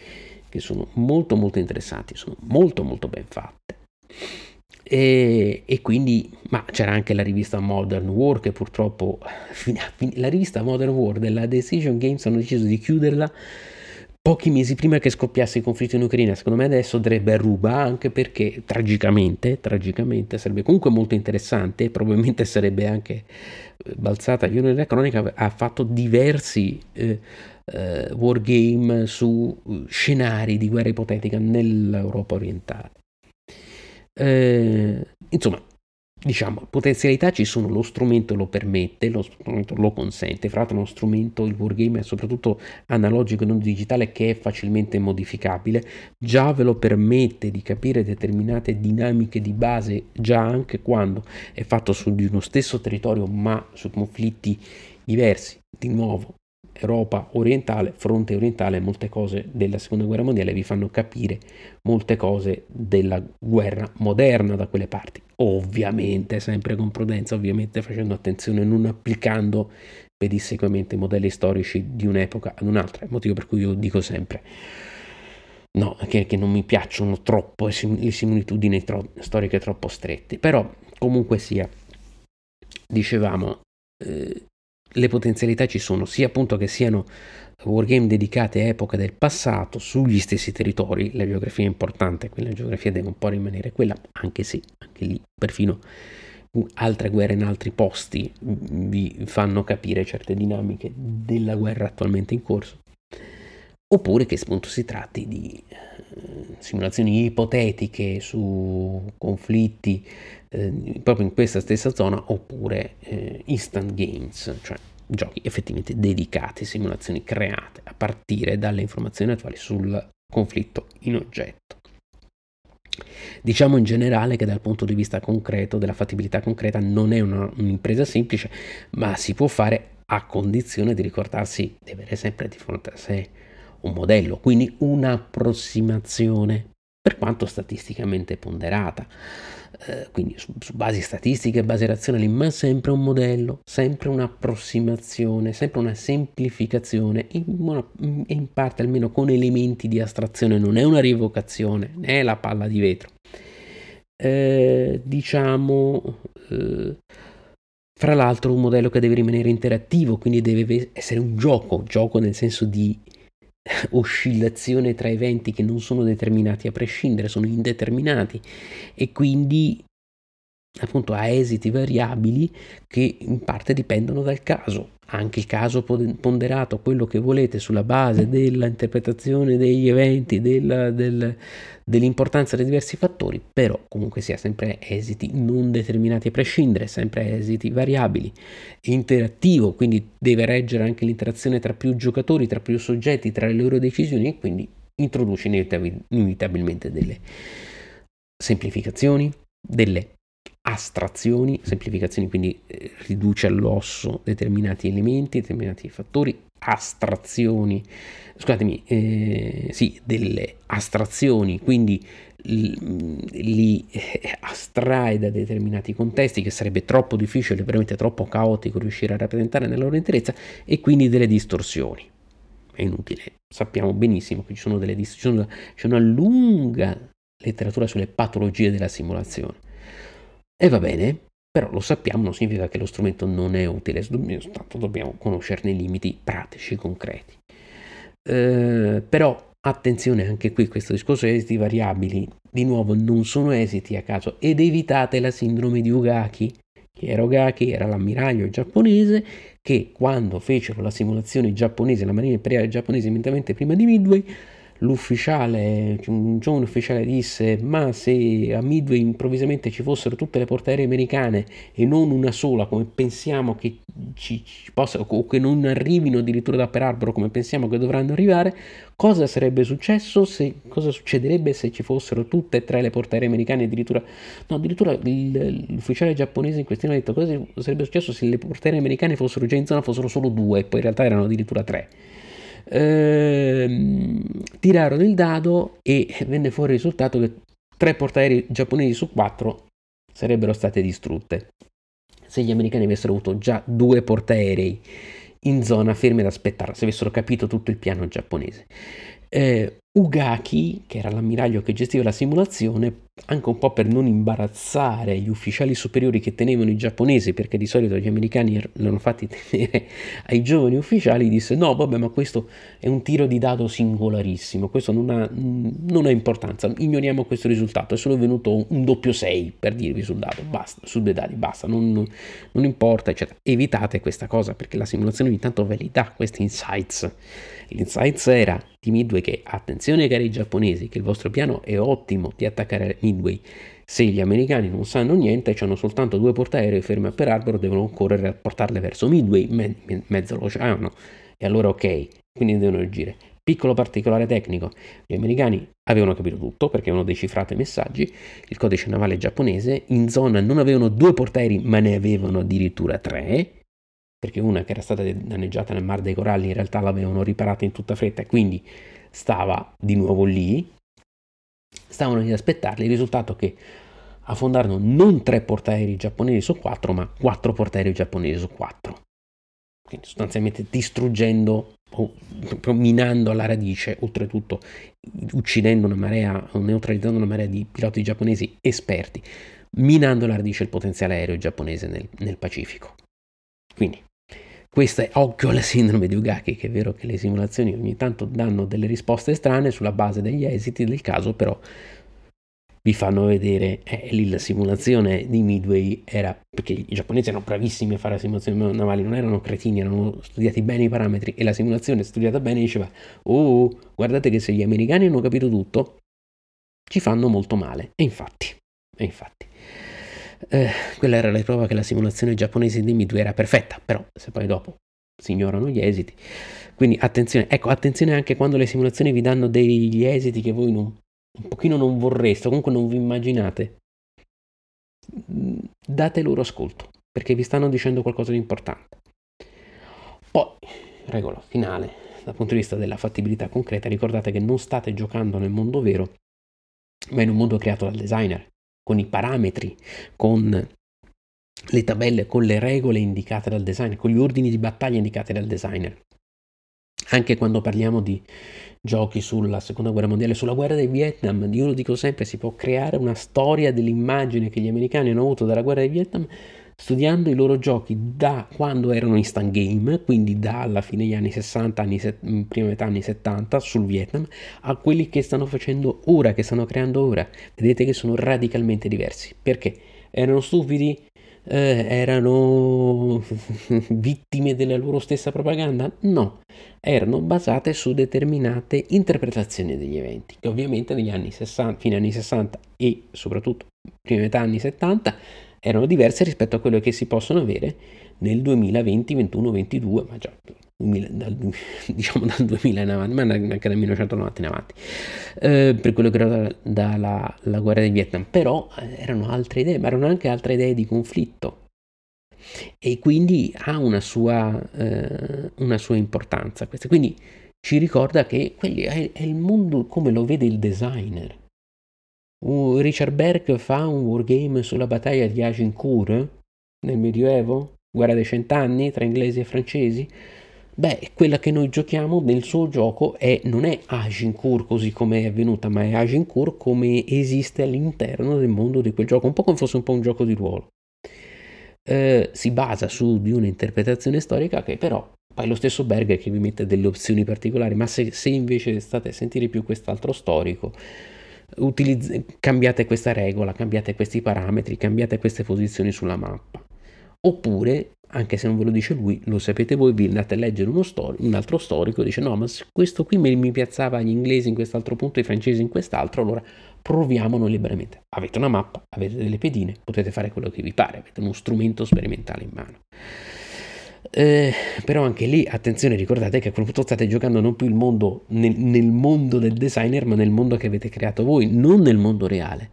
A: che sono molto molto interessanti, sono molto molto ben fatte. E, e, quindi, ma c'era anche la rivista Modern War che purtroppo, la rivista Modern War della Decision Games hanno deciso di chiuderla pochi mesi prima che scoppiasse il conflitto in Ucraina. Secondo me adesso andrebbe a ruba anche perché tragicamente, tragicamente sarebbe comunque molto interessante, probabilmente sarebbe anche eh, balzata. Io nella cronaca ha fatto diversi eh, eh, wargame su uh, scenari di guerra ipotetica nell'Europa orientale. Eh, insomma, diciamo, potenzialità ci sono, lo strumento lo permette, lo strumento lo consente, fra l'altro uno strumento, il wargame è soprattutto analogico e non digitale che è facilmente modificabile, già ve lo permette di capire determinate dinamiche di base già anche quando è fatto su di uno stesso territorio ma su conflitti diversi, di nuovo Europa orientale, fronte orientale, molte cose della seconda guerra mondiale vi fanno capire molte cose della guerra moderna da quelle parti. Ovviamente, sempre con prudenza, ovviamente facendo attenzione, non applicando pedissequamente modelli storici di un'epoca ad un'altra. Il motivo per cui io dico sempre no, che, che non mi piacciono troppo le similitudini tro- storiche troppo strette. Però, comunque sia, dicevamo, eh, le potenzialità ci sono, sia appunto che siano wargame dedicate a epoche del passato sugli stessi territori, la geografia è importante, quella geografia deve un po' rimanere quella, anche se anche lì perfino altre guerre in altri posti vi fanno capire certe dinamiche della guerra attualmente in corso, oppure che appunto si tratti di eh, simulazioni ipotetiche su conflitti eh, proprio in questa stessa zona oppure eh, instant games, cioè giochi effettivamente dedicati, simulazioni create a partire dalle informazioni attuali sul conflitto in oggetto. Diciamo in generale che dal punto di vista concreto, della fattibilità concreta, non è una, un'impresa semplice, ma si può fare a condizione di ricordarsi di avere sempre di fronte a sé un modello, quindi un'approssimazione, per quanto statisticamente ponderata. Eh, quindi su, su, basi statistiche, basi razionali, ma sempre un modello, sempre un'approssimazione, sempre una semplificazione, in, una, in parte almeno con elementi di astrazione, non è una rievocazione, né la palla di vetro. Eh, diciamo, eh, fra l'altro, un modello che deve rimanere interattivo, quindi deve essere un gioco, gioco nel senso di oscillazione tra eventi che non sono determinati a prescindere, sono indeterminati e quindi appunto ha esiti variabili che in parte dipendono dal caso. Anche il caso ponderato, quello che volete sulla base dell'interpretazione degli eventi, della, del, dell'importanza dei diversi fattori, però comunque sia sempre esiti non determinati a prescindere, sempre esiti variabili, interattivo, quindi deve reggere anche l'interazione tra più giocatori, tra più soggetti, tra le loro decisioni e quindi introduce inevitabilmente delle semplificazioni, delle astrazioni, semplificazioni quindi eh, riduce all'osso determinati elementi, determinati fattori, astrazioni, scusatemi, eh, sì, delle astrazioni, quindi li eh, astrae da determinati contesti che sarebbe troppo difficile, veramente troppo caotico riuscire a rappresentare nella loro interezza e quindi delle distorsioni. È inutile, sappiamo benissimo che ci sono delle distorsioni, c'è una lunga letteratura sulle patologie della simulazione e va bene, però lo sappiamo, non significa che lo strumento non è utile, soltanto dobbiamo conoscerne i limiti pratici, concreti. Eh, però attenzione anche qui, questo discorso di esiti variabili, di nuovo non sono esiti a caso ed evitate la sindrome di Ugaki, che era Ugaki, era l'ammiraglio giapponese che quando fecero la simulazione giapponese, la marina imperiale giapponese immediatamente prima di Midway, l'ufficiale, un giovane ufficiale disse ma se a Midway improvvisamente ci fossero tutte le porte aeree americane e non una sola come pensiamo che ci, ci possa o che non arrivino addirittura da Pearl Harbor come pensiamo che dovranno arrivare cosa sarebbe successo se, cosa succederebbe se ci fossero tutte e tre le porte aeree americane? Addirittura no addirittura il, l'ufficiale giapponese in questione ha detto cosa sarebbe successo se le porte aeree americane fossero già in zona fossero solo due e poi in realtà erano addirittura tre Ehm, tirarono il dado e venne fuori il risultato che tre portaerei giapponesi su quattro sarebbero state distrutte. Se gli americani avessero avuto già due portaerei in zona fermi ad aspettare, se avessero capito tutto il piano giapponese. Eh, Ugaki, che era l'ammiraglio che gestiva la simulazione, anche un po' per non imbarazzare gli ufficiali superiori che tenevano i giapponesi, perché di solito gli americani er-, l'hanno fatti tenere ai giovani ufficiali, disse no, vabbè, ma questo è un tiro di dado singolarissimo, questo non ha, non ha importanza, ignoriamo questo risultato, è solo venuto un doppio 6 per dirvi sul dato, basta, su due dati, basta, non, non importa, eccetera. Evitate questa cosa perché la simulazione ogni tanto ve li dà questi insights. L'insights era di Midway che attenzione cari giapponesi, che il vostro piano è ottimo di attaccare Midway. Se gli americani non sanno niente, hanno soltanto due portaerei fermi a Pearl Harbor, devono correre a portarle verso Midway, me- me- mezzo all'oceano. E allora ok, quindi devono agire. Piccolo particolare tecnico, gli americani avevano capito tutto perché avevano decifrato i messaggi, il codice navale giapponese, in zona non avevano due portaerei ma ne avevano addirittura tre, perché una che era stata danneggiata nel Mar dei Coralli in realtà l'avevano riparata in tutta fretta e quindi stava di nuovo lì, stavano lì ad aspettarli, il risultato che affondarono non tre portaerei giapponesi su quattro, ma quattro portaerei giapponesi su quattro. Quindi sostanzialmente distruggendo o minando alla radice, oltretutto uccidendo una marea o neutralizzando una marea di piloti giapponesi esperti, minando alla radice il potenziale aereo giapponese nel, nel Pacifico. Quindi questa è occhio alla sindrome di Ugaki, che è vero che le simulazioni ogni tanto danno delle risposte strane sulla base degli esiti del caso, però vi fanno vedere, eh, lì la simulazione di Midway era, perché i giapponesi erano bravissimi a fare simulazioni navali, non erano cretini, erano studiati bene i parametri e la simulazione studiata bene diceva, oh, guardate che se gli americani hanno capito tutto, ci fanno molto male. E infatti, e infatti. Eh, quella era la prova che la simulazione giapponese di Midway era perfetta, però se poi dopo si ignorano gli esiti. Quindi attenzione, ecco, attenzione anche quando le simulazioni vi danno degli esiti che voi non, un pochino non vorreste, comunque non vi immaginate. Mm, date loro ascolto, perché vi stanno dicendo qualcosa di importante. Poi, regola finale, dal punto di vista della fattibilità concreta, ricordate che non state giocando nel mondo vero, ma in un mondo creato dal designer con i parametri, con le tabelle, con le regole indicate dal designer, con gli ordini di battaglia indicati dal designer. Anche quando parliamo di giochi sulla seconda guerra mondiale, sulla guerra del Vietnam, io lo dico sempre, si può creare una storia dell'immagine che gli americani hanno avuto dalla guerra del Vietnam studiando i loro giochi da quando erano instant game, quindi dalla fine degli anni 60, anni se- prima metà anni 70 sul Vietnam, a quelli che stanno facendo ora, che stanno creando ora. Vedete che sono radicalmente diversi. Perché? Erano stupidi? Eh, erano vittime della loro stessa propaganda? No, erano basate su determinate interpretazioni degli eventi, che ovviamente negli anni 60, fine anni 60 e soprattutto prima metà anni 70 erano diverse rispetto a quelle che si possono avere nel 2020, 21, 22, ma già dal, diciamo dal 2000 in avanti, ma anche dal 1990 in avanti, eh, per quello che era dalla la guerra del Vietnam, però eh, erano altre idee, ma erano anche altre idee di conflitto e quindi ha una sua, eh, una sua importanza. Questa. Quindi ci ricorda che è, è il mondo come lo vede il designer. Richard Berg fa un wargame sulla battaglia di Agincourt nel Medioevo, guerra dei cent'anni tra inglesi e francesi? Beh, quella che noi giochiamo nel suo gioco è, non è Agincourt così come è avvenuta, ma è Agincourt come esiste all'interno del mondo di quel gioco, un po' come fosse un po' un gioco di ruolo. Eh, si basa su di un'interpretazione storica che però poi lo stesso Berg che vi mette delle opzioni particolari, ma se, se invece state a sentire più quest'altro storico, utilizz- cambiate questa regola, cambiate questi parametri, cambiate queste posizioni sulla mappa. Oppure anche se non ve lo dice lui, lo sapete voi, vi andate a leggere uno stor- un altro storico, dice no, ma questo qui mi, piazzava gli inglesi in quest'altro punto, i francesi in quest'altro, allora proviamolo liberamente. Avete una mappa, avete delle pedine, potete fare quello che vi pare, avete uno strumento sperimentale in mano. Eh, però anche lì, attenzione, ricordate che a quel punto state giocando non più mondo nel, nel mondo del designer, ma nel mondo che avete creato voi, non nel mondo reale.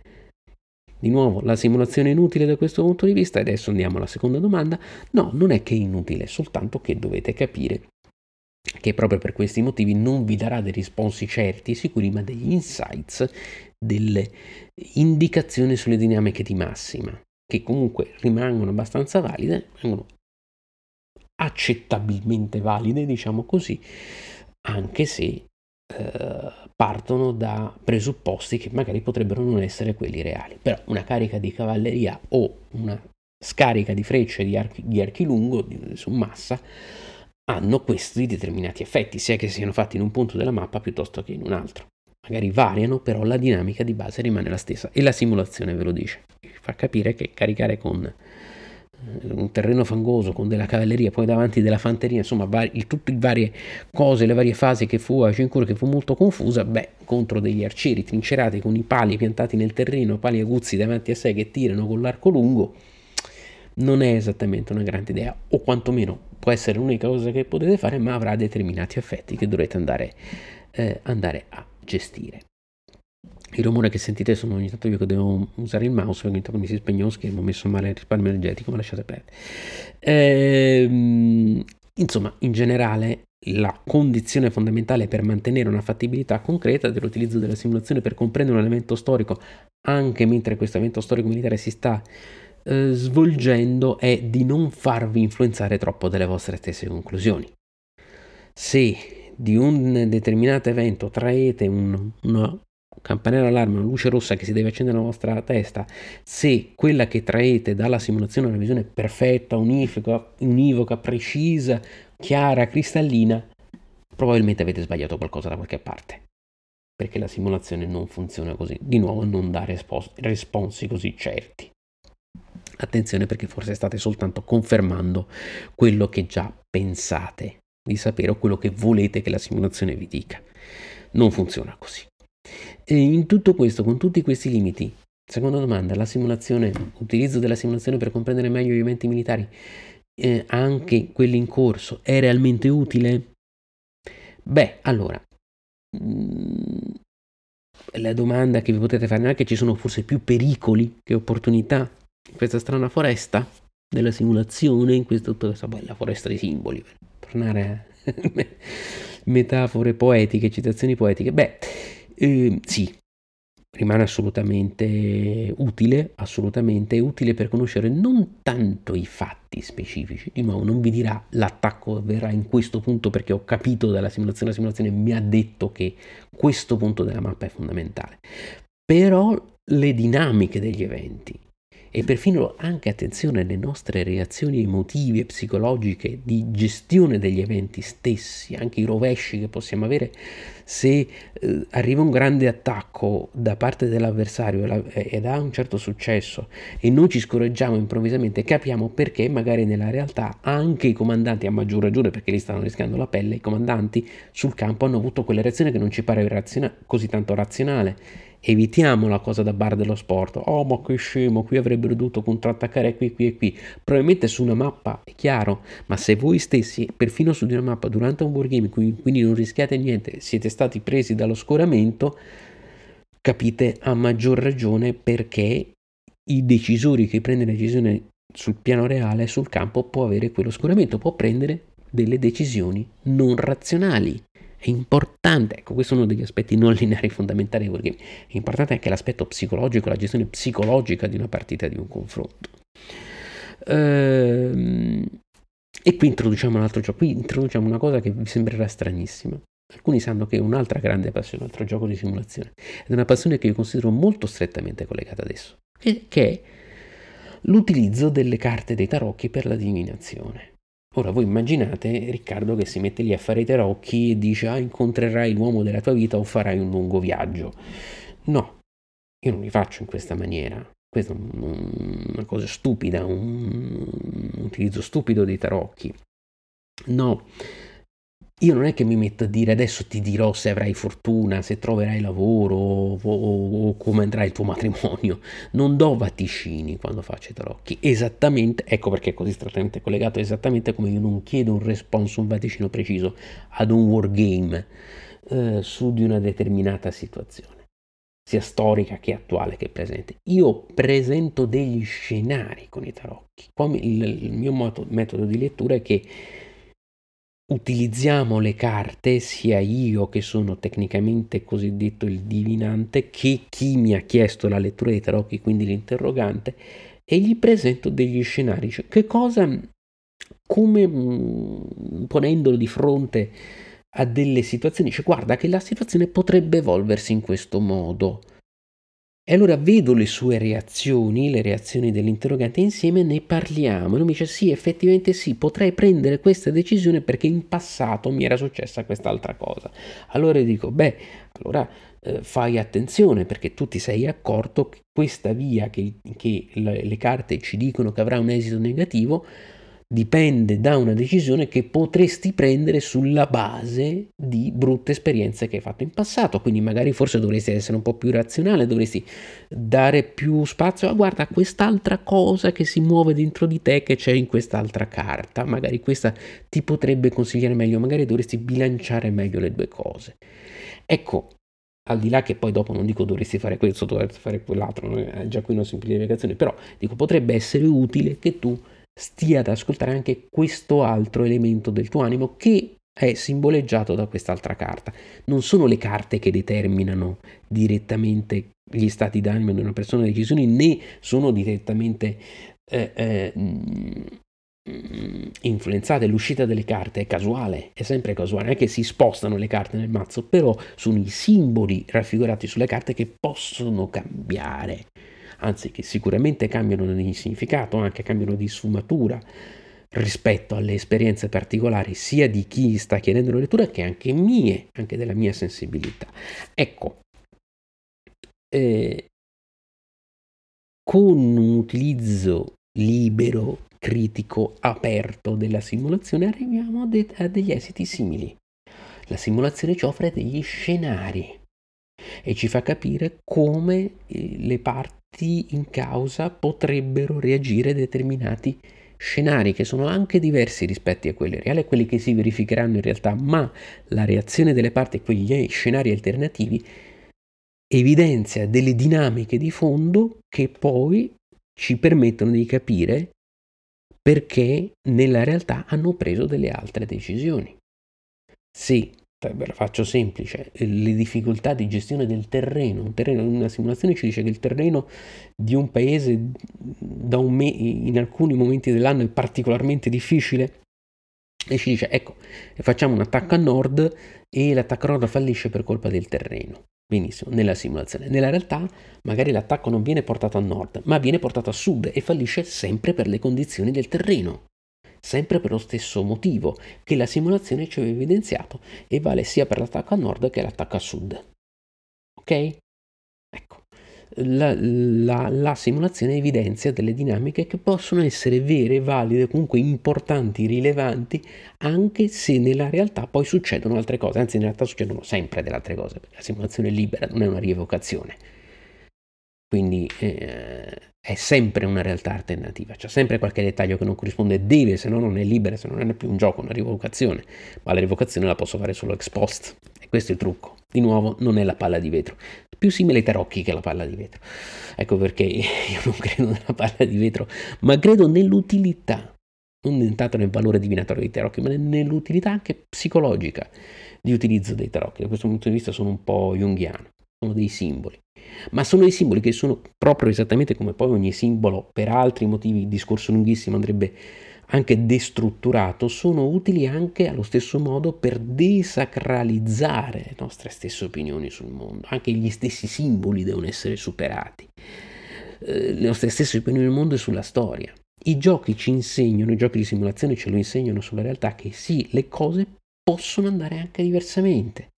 A: Di nuovo, la simulazione è inutile da questo punto di vista, adesso andiamo alla seconda domanda. No, non è che è inutile, soltanto che dovete capire che proprio per questi motivi non vi darà dei risponsi certi e sicuri, ma degli insights, delle indicazioni sulle dinamiche di massima, che comunque rimangono abbastanza valide, rimangono accettabilmente valide, diciamo così, anche se eh, partono da presupposti che magari potrebbero non essere quelli reali. Però una carica di cavalleria o una scarica di frecce di archi, di archi lungo di, su massa hanno questi determinati effetti, sia che siano fatti in un punto della mappa piuttosto che in un altro. Magari variano, però la dinamica di base rimane la stessa e la simulazione ve lo dice. Fa capire che caricare con un terreno fangoso con della cavalleria, poi davanti della fanteria, insomma, vari, tutte le varie cose, le varie fasi che fu a Cincourt che fu molto confusa, beh, contro degli arcieri trincerati con i pali piantati nel terreno, pali aguzzi davanti a sé che tirano con l'arco lungo, non è esattamente una grande idea, o quantomeno può essere l'unica cosa che potete fare, ma avrà determinati effetti che dovrete andare, eh, andare a gestire. Il rumore che sentite sono ogni tanto io che devo usare il mouse ogni tanto mi si spegne uno schermo, ho messo male il risparmio energetico, ma lasciate perdere. Ehm, insomma, in generale la condizione fondamentale per mantenere una fattibilità concreta dell'utilizzo della simulazione per comprendere un evento storico, anche mentre questo evento storico militare si sta eh, svolgendo, è di non farvi influenzare troppo dalle vostre stesse conclusioni. Se di un determinato evento traete un, una campanello allarme, una luce rossa che si deve accendere nella vostra testa, se quella che traete dalla simulazione è una visione perfetta, univoca, univoca, precisa, chiara, cristallina, probabilmente avete sbagliato qualcosa da qualche parte. Perché la simulazione non funziona così. Di nuovo, non dà respos- responsi così certi. Attenzione perché forse state soltanto confermando quello che già pensate di sapere o quello che volete che la simulazione vi dica. Non funziona così. E in tutto questo, con tutti questi limiti, seconda domanda, la simulazione, utilizzo della simulazione per comprendere meglio gli eventi militari, eh, anche quelli in corso, è realmente utile? Beh, allora, mh, mm, la domanda che vi potete fare è che ci sono forse più pericoli che opportunità in questa strana foresta della simulazione, in questa, questa bella foresta di simboli, per tornare a metafore poetiche, citazioni poetiche. Beh, eh, sì, rimane assolutamente utile, assolutamente utile per conoscere non tanto i fatti specifici, di nuovo non vi dirà l'attacco avverrà in questo punto perché ho capito dalla simulazione, la simulazione mi ha detto che questo punto della mappa è fondamentale, però le dinamiche degli eventi e perfino anche attenzione alle nostre reazioni emotive e psicologiche di gestione degli eventi stessi, anche i rovesci che possiamo avere se eh, arriva un grande attacco da parte dell'avversario ed ha un certo successo e noi ci scorreggiamo improvvisamente, capiamo perché magari nella realtà anche i comandanti, a maggior ragione perché li stanno rischiando la pelle, i comandanti sul campo hanno avuto quella reazione che non ci pare raziona- così tanto razionale evitiamo la cosa da bar dello sport. Oh, ma che scemo, qui avrebbero dovuto contrattaccare qui, qui e qui. Probabilmente su una mappa è chiaro, ma se voi stessi, perfino su di una mappa, durante un wargame, quindi non rischiate niente, siete stati presi dallo scoramento, capite a maggior ragione perché i decisori che prendono decisioni sul piano reale, sul campo, può avere quello scoramento, può prendere delle decisioni non razionali. È importante, ecco, questo è uno degli aspetti non lineari fondamentali wargame. È importante anche l'aspetto psicologico, la gestione psicologica di una partita, di un confronto. Ehm, e qui introduciamo un altro gioco, qui introduciamo una cosa che vi sembrerà stranissima. Alcuni sanno che è un'altra grande passione, un altro gioco di simulazione, ed è una passione che io considero molto strettamente collegata adesso, che, che è l'utilizzo delle carte dei tarocchi per la divinazione. Ora voi immaginate Riccardo che si mette lì a fare i tarocchi e dice ah incontrerai l'uomo della tua vita o farai un lungo viaggio. No, io non li faccio in questa maniera. Questa è una cosa stupida, un, utilizzo stupido dei tarocchi. No, io non è che mi metto a dire adesso ti dirò se avrai fortuna, se troverai lavoro o, o, o come andrà il tuo matrimonio. Non do vaticini quando faccio i tarocchi. Esattamente, ecco perché è così strettamente collegato, esattamente come io non chiedo un responso, un vaticino preciso ad un wargame eh, su di una determinata situazione, sia storica che attuale che presente. Io presento degli scenari con i tarocchi. Il, il mio metodo di lettura è che utilizziamo le carte, sia io che sono tecnicamente cosiddetto il divinante, che chi mi ha chiesto la lettura dei tarocchi, quindi l'interrogante, e gli presento degli scenari. Cioè, che cosa, come mm, ponendolo di fronte a delle situazioni, dice guarda che la situazione potrebbe evolversi in questo modo. E allora vedo le sue reazioni, le reazioni dell'interrogante, insieme ne parliamo. E lui mi dice: Sì, effettivamente sì, potrei prendere questa decisione perché in passato mi era successa quest'altra cosa. Allora dico: Beh, allora eh, fai attenzione perché tu ti sei accorto che questa via che, che le, le carte ci dicono che avrà un esito negativo dipende da una decisione che potresti prendere sulla base di brutte esperienze che hai fatto in passato. Quindi magari forse dovresti essere un po' più razionale, dovresti dare più spazio a guarda quest'altra cosa che si muove dentro di te che c'è in quest'altra carta. Magari questa ti potrebbe consigliare meglio, magari dovresti bilanciare meglio le due cose. Ecco, al di là che poi dopo non dico dovresti fare questo, dovresti fare quell'altro, è già qui una semplificazione, però dico potrebbe essere utile che tu stia ad ascoltare anche questo altro elemento del tuo animo che è simboleggiato da quest'altra carta. Non sono le carte che determinano direttamente gli stati d'animo di una persona, le decisioni, né sono direttamente eh, eh, mm, influenzate. L'uscita delle carte è casuale, è sempre casuale, non è che si spostano le carte nel mazzo, però sono i simboli raffigurati sulle carte che possono cambiare anzi che sicuramente cambiano di significato, anche cambiano di sfumatura rispetto alle esperienze particolari sia di chi sta chiedendo la lettura che anche mie, anche della mia sensibilità. Ecco, eh, con un utilizzo libero, critico, aperto della simulazione arriviamo a, de- a degli esiti simili. La simulazione ci offre degli scenari e ci fa capire come eh, le parti in causa potrebbero reagire determinati scenari che sono anche diversi rispetto a quelli reali e quelli che si verificheranno in realtà, ma la reazione delle parti, quegli scenari alternativi, evidenzia delle dinamiche di fondo che poi ci permettono di capire perché nella realtà hanno preso delle altre decisioni. Se ve la faccio semplice, le difficoltà di gestione del terreno. Un terreno, una simulazione ci dice che il terreno di un paese un me- in alcuni momenti dell'anno è particolarmente difficile e ci dice ecco facciamo un attacco a nord e l'attacco a nord fallisce per colpa del terreno. Benissimo, nella simulazione. Nella realtà magari l'attacco non viene portato a nord, ma viene portato a sud e fallisce sempre per le condizioni del terreno, sempre per lo stesso motivo che la simulazione ci aveva evidenziato e vale sia per l'attacco a nord che l'attacco a sud. Ok? Ecco la, la, la, simulazione evidenzia delle dinamiche che possono essere vere, valide, comunque importanti, rilevanti, anche se nella realtà poi succedono altre cose, anzi in realtà succedono sempre delle altre cose, perché la simulazione è libera, non è una rievocazione. Quindi eh, è sempre una realtà alternativa, c'è sempre qualche dettaglio che non corrisponde, deve, se no non è libera, se no non è più un gioco, una rievocazione, ma la rievocazione la posso fare solo ex post, e questo è il trucco. Di nuovo, non è la palla di vetro, più simile ai tarocchi che alla palla di vetro. Ecco perché io non credo nella palla di vetro, ma credo nell'utilità, non tanto nel valore divinatorio dei tarocchi, ma nell'utilità anche psicologica di utilizzo dei tarocchi. Da questo punto di vista sono un po' junghiano, sono dei simboli. Ma sono dei simboli che sono proprio esattamente come poi ogni simbolo, per altri motivi, discorso lunghissimo, andrebbe anche destrutturato, sono utili anche allo stesso modo per desacralizzare le nostre stesse opinioni sul mondo. Anche gli stessi simboli devono essere superati. Eh, le nostre stesse opinioni sul mondo e sulla storia. I giochi ci insegnano, i giochi di simulazione ce lo insegnano sulla realtà che sì, le cose possono andare anche diversamente.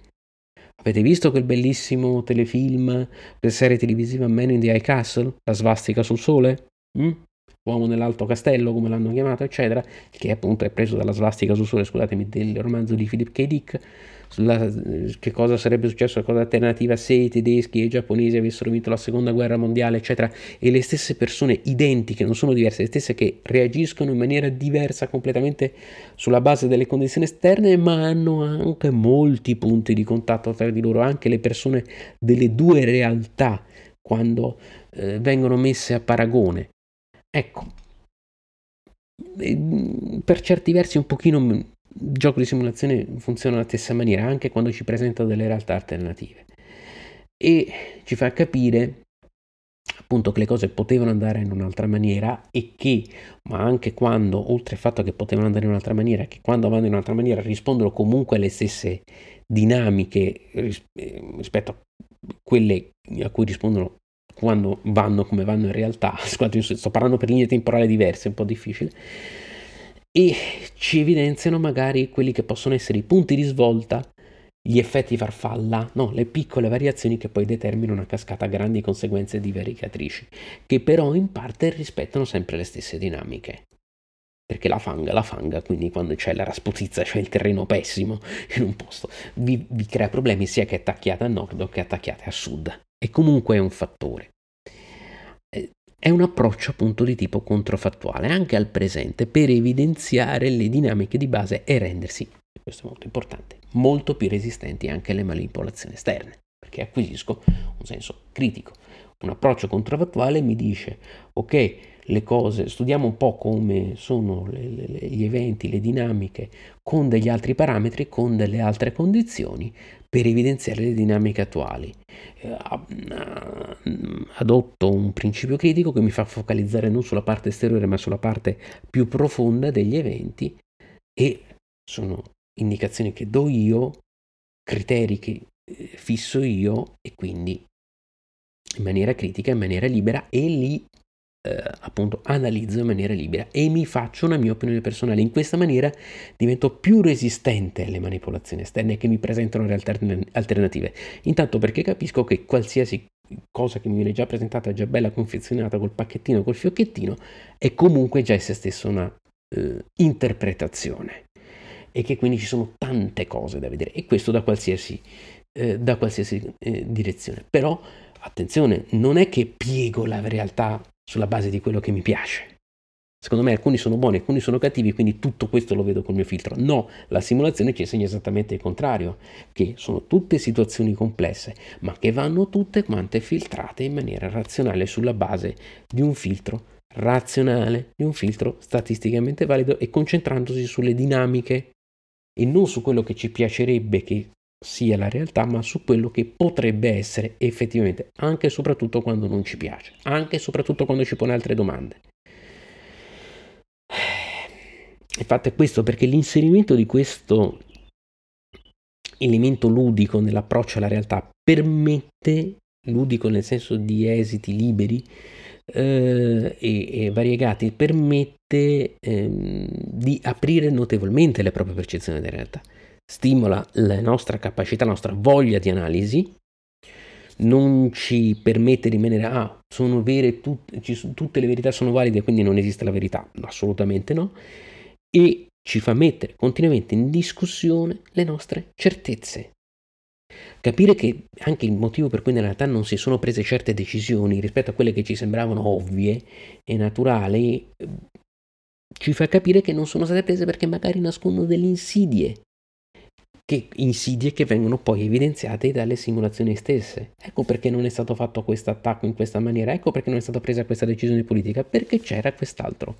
A: Avete visto quel bellissimo telefilm, quella serie televisiva Man in the High Castle? La svastica sul sole? Mm? Uomo nell'Alto Castello, come l'hanno chiamato, eccetera, che appunto è preso dalla svastica sul sole, scusatemi, del romanzo di Philip K. Dick, sulla, che cosa sarebbe successo, cosa alternativa se i tedeschi e i giapponesi avessero vinto la seconda guerra mondiale, eccetera, e le stesse persone identiche, non sono diverse, le stesse che reagiscono in maniera diversa completamente sulla base delle condizioni esterne, ma hanno anche molti punti di contatto tra di loro, anche le persone delle due realtà, quando eh, vengono messe a paragone Ecco, per certi versi un pochino il gioco di simulazione funziona alla stessa maniera, anche quando ci presenta delle realtà alternative. E ci fa capire appunto che le cose potevano andare in un'altra maniera e che, ma anche quando, oltre al fatto che potevano andare in un'altra maniera, che quando vanno in un'altra maniera rispondono comunque alle stesse dinamiche eh, rispetto a quelle a cui rispondono quando vanno come vanno in realtà, sto parlando per linee temporali diverse, è un po' difficile, e ci evidenziano magari quelli che possono essere i punti di svolta, gli effetti farfalla, no, le piccole variazioni che poi determinano una cascata grandi conseguenze divaricatrici, che però in parte rispettano sempre le stesse dinamiche. Perché la fanga, la fanga, quindi quando c'è la rasputizza, c'è il terreno pessimo in un posto, vi, vi crea problemi sia che attacchiate a nord che attacchiate a sud e comunque è un fattore. Eh, è un approccio appunto di tipo controfattuale anche al presente per evidenziare le dinamiche di base e rendersi, questo è molto importante, molto più resistenti anche alle manipolazioni esterne, perché acquisisco un senso critico. Un approccio controfattuale mi dice, ok, le cose, studiamo un po' come sono le, le, gli eventi, le dinamiche con degli altri parametri, con delle altre condizioni, per evidenziare le dinamiche attuali. Eh, adotto un principio critico che mi fa focalizzare non sulla parte esteriore ma sulla parte più profonda degli eventi e sono indicazioni che do io, criteri che eh, fisso io e quindi in maniera critica, in maniera libera e li eh, appunto analizzo in maniera libera e mi faccio una mia opinione personale. In questa maniera divento più resistente alle manipolazioni esterne che mi presentano realtà alternative. Intanto perché capisco che qualsiasi cosa che mi viene già presentata, già bella confezionata col pacchettino, col fiocchettino, è comunque già essa stessa una eh, interpretazione e che quindi ci sono tante cose da vedere e questo da qualsiasi, eh, da qualsiasi eh, direzione. Però attenzione, non è che piego la realtà sulla base di quello che mi piace. Secondo me alcuni sono buoni, alcuni sono cattivi, quindi tutto questo lo vedo col mio filtro. No, la simulazione ci insegna esattamente il contrario, che sono tutte situazioni complesse, ma che vanno tutte quante filtrate in maniera razionale sulla base di un filtro razionale, di un filtro statisticamente valido e concentrandosi sulle dinamiche e non su quello che ci piacerebbe che sia la realtà, ma su quello che potrebbe essere effettivamente, anche e soprattutto quando non ci piace, anche e soprattutto quando ci pone altre domande. Infatti è questo perché l'inserimento di questo elemento ludico nell'approccio alla realtà permette, ludico nel senso di esiti liberi eh, e, e, variegati, permette ehm, di aprire notevolmente le proprie percezioni della realtà, stimola la nostra capacità, la nostra voglia di analisi, non ci permette di rimanere, ah, sono vere, tut- ci, tutte le verità sono valide, quindi non esiste la verità, assolutamente no, e ci fa mettere continuamente in discussione le nostre certezze. Capire che anche il motivo per cui nella realtà non si sono prese certe decisioni rispetto a quelle che ci sembravano ovvie e naturali, ci fa capire che non sono state prese perché magari nascondono delle insidie che insidie che vengono poi evidenziate dalle simulazioni stesse. Ecco perché non è stato fatto questo attacco in questa maniera, ecco perché non è stata presa questa decisione politica, perché c'era quest'altro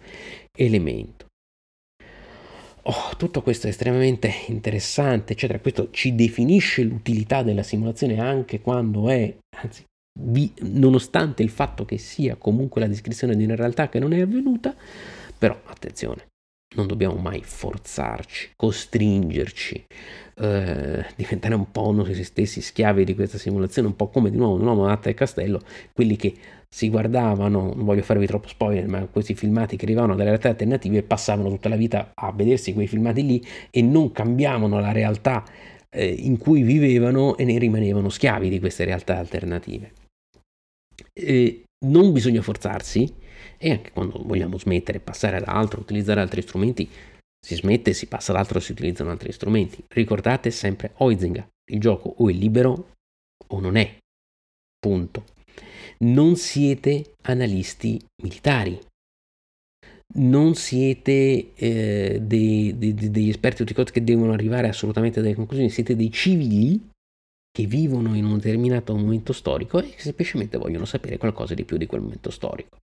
A: elemento. Oh, tutto questo è estremamente interessante, eccetera. Questo ci definisce l'utilità della simulazione anche quando è, anzi, vi, nonostante il fatto che sia comunque la descrizione di una realtà che non è avvenuta, però attenzione, non dobbiamo mai forzarci, costringerci, eh, diventare un po' noi stessi schiavi di questa simulazione, un po' come di nuovo un uomo Natta e Castello, quelli che si guardavano, non voglio farvi troppo spoiler, ma questi filmati che arrivavano dalle realtà alternative passavano tutta la vita a vedersi quei filmati lì e non cambiavano la realtà eh, in cui vivevano e ne rimanevano schiavi di queste realtà alternative. E non bisogna forzarsi, e anche quando vogliamo smettere, passare ad altro, utilizzare altri strumenti, si smette, si passa ad altro, si utilizzano altri strumenti. Ricordate sempre Oizinga, il gioco o è libero o non è. Punto. Non siete analisti militari, non siete eh, dei, dei, degli esperti che devono arrivare assolutamente a delle conclusioni, siete dei civili che vivono in un determinato momento storico e che semplicemente vogliono sapere qualcosa di più di quel momento storico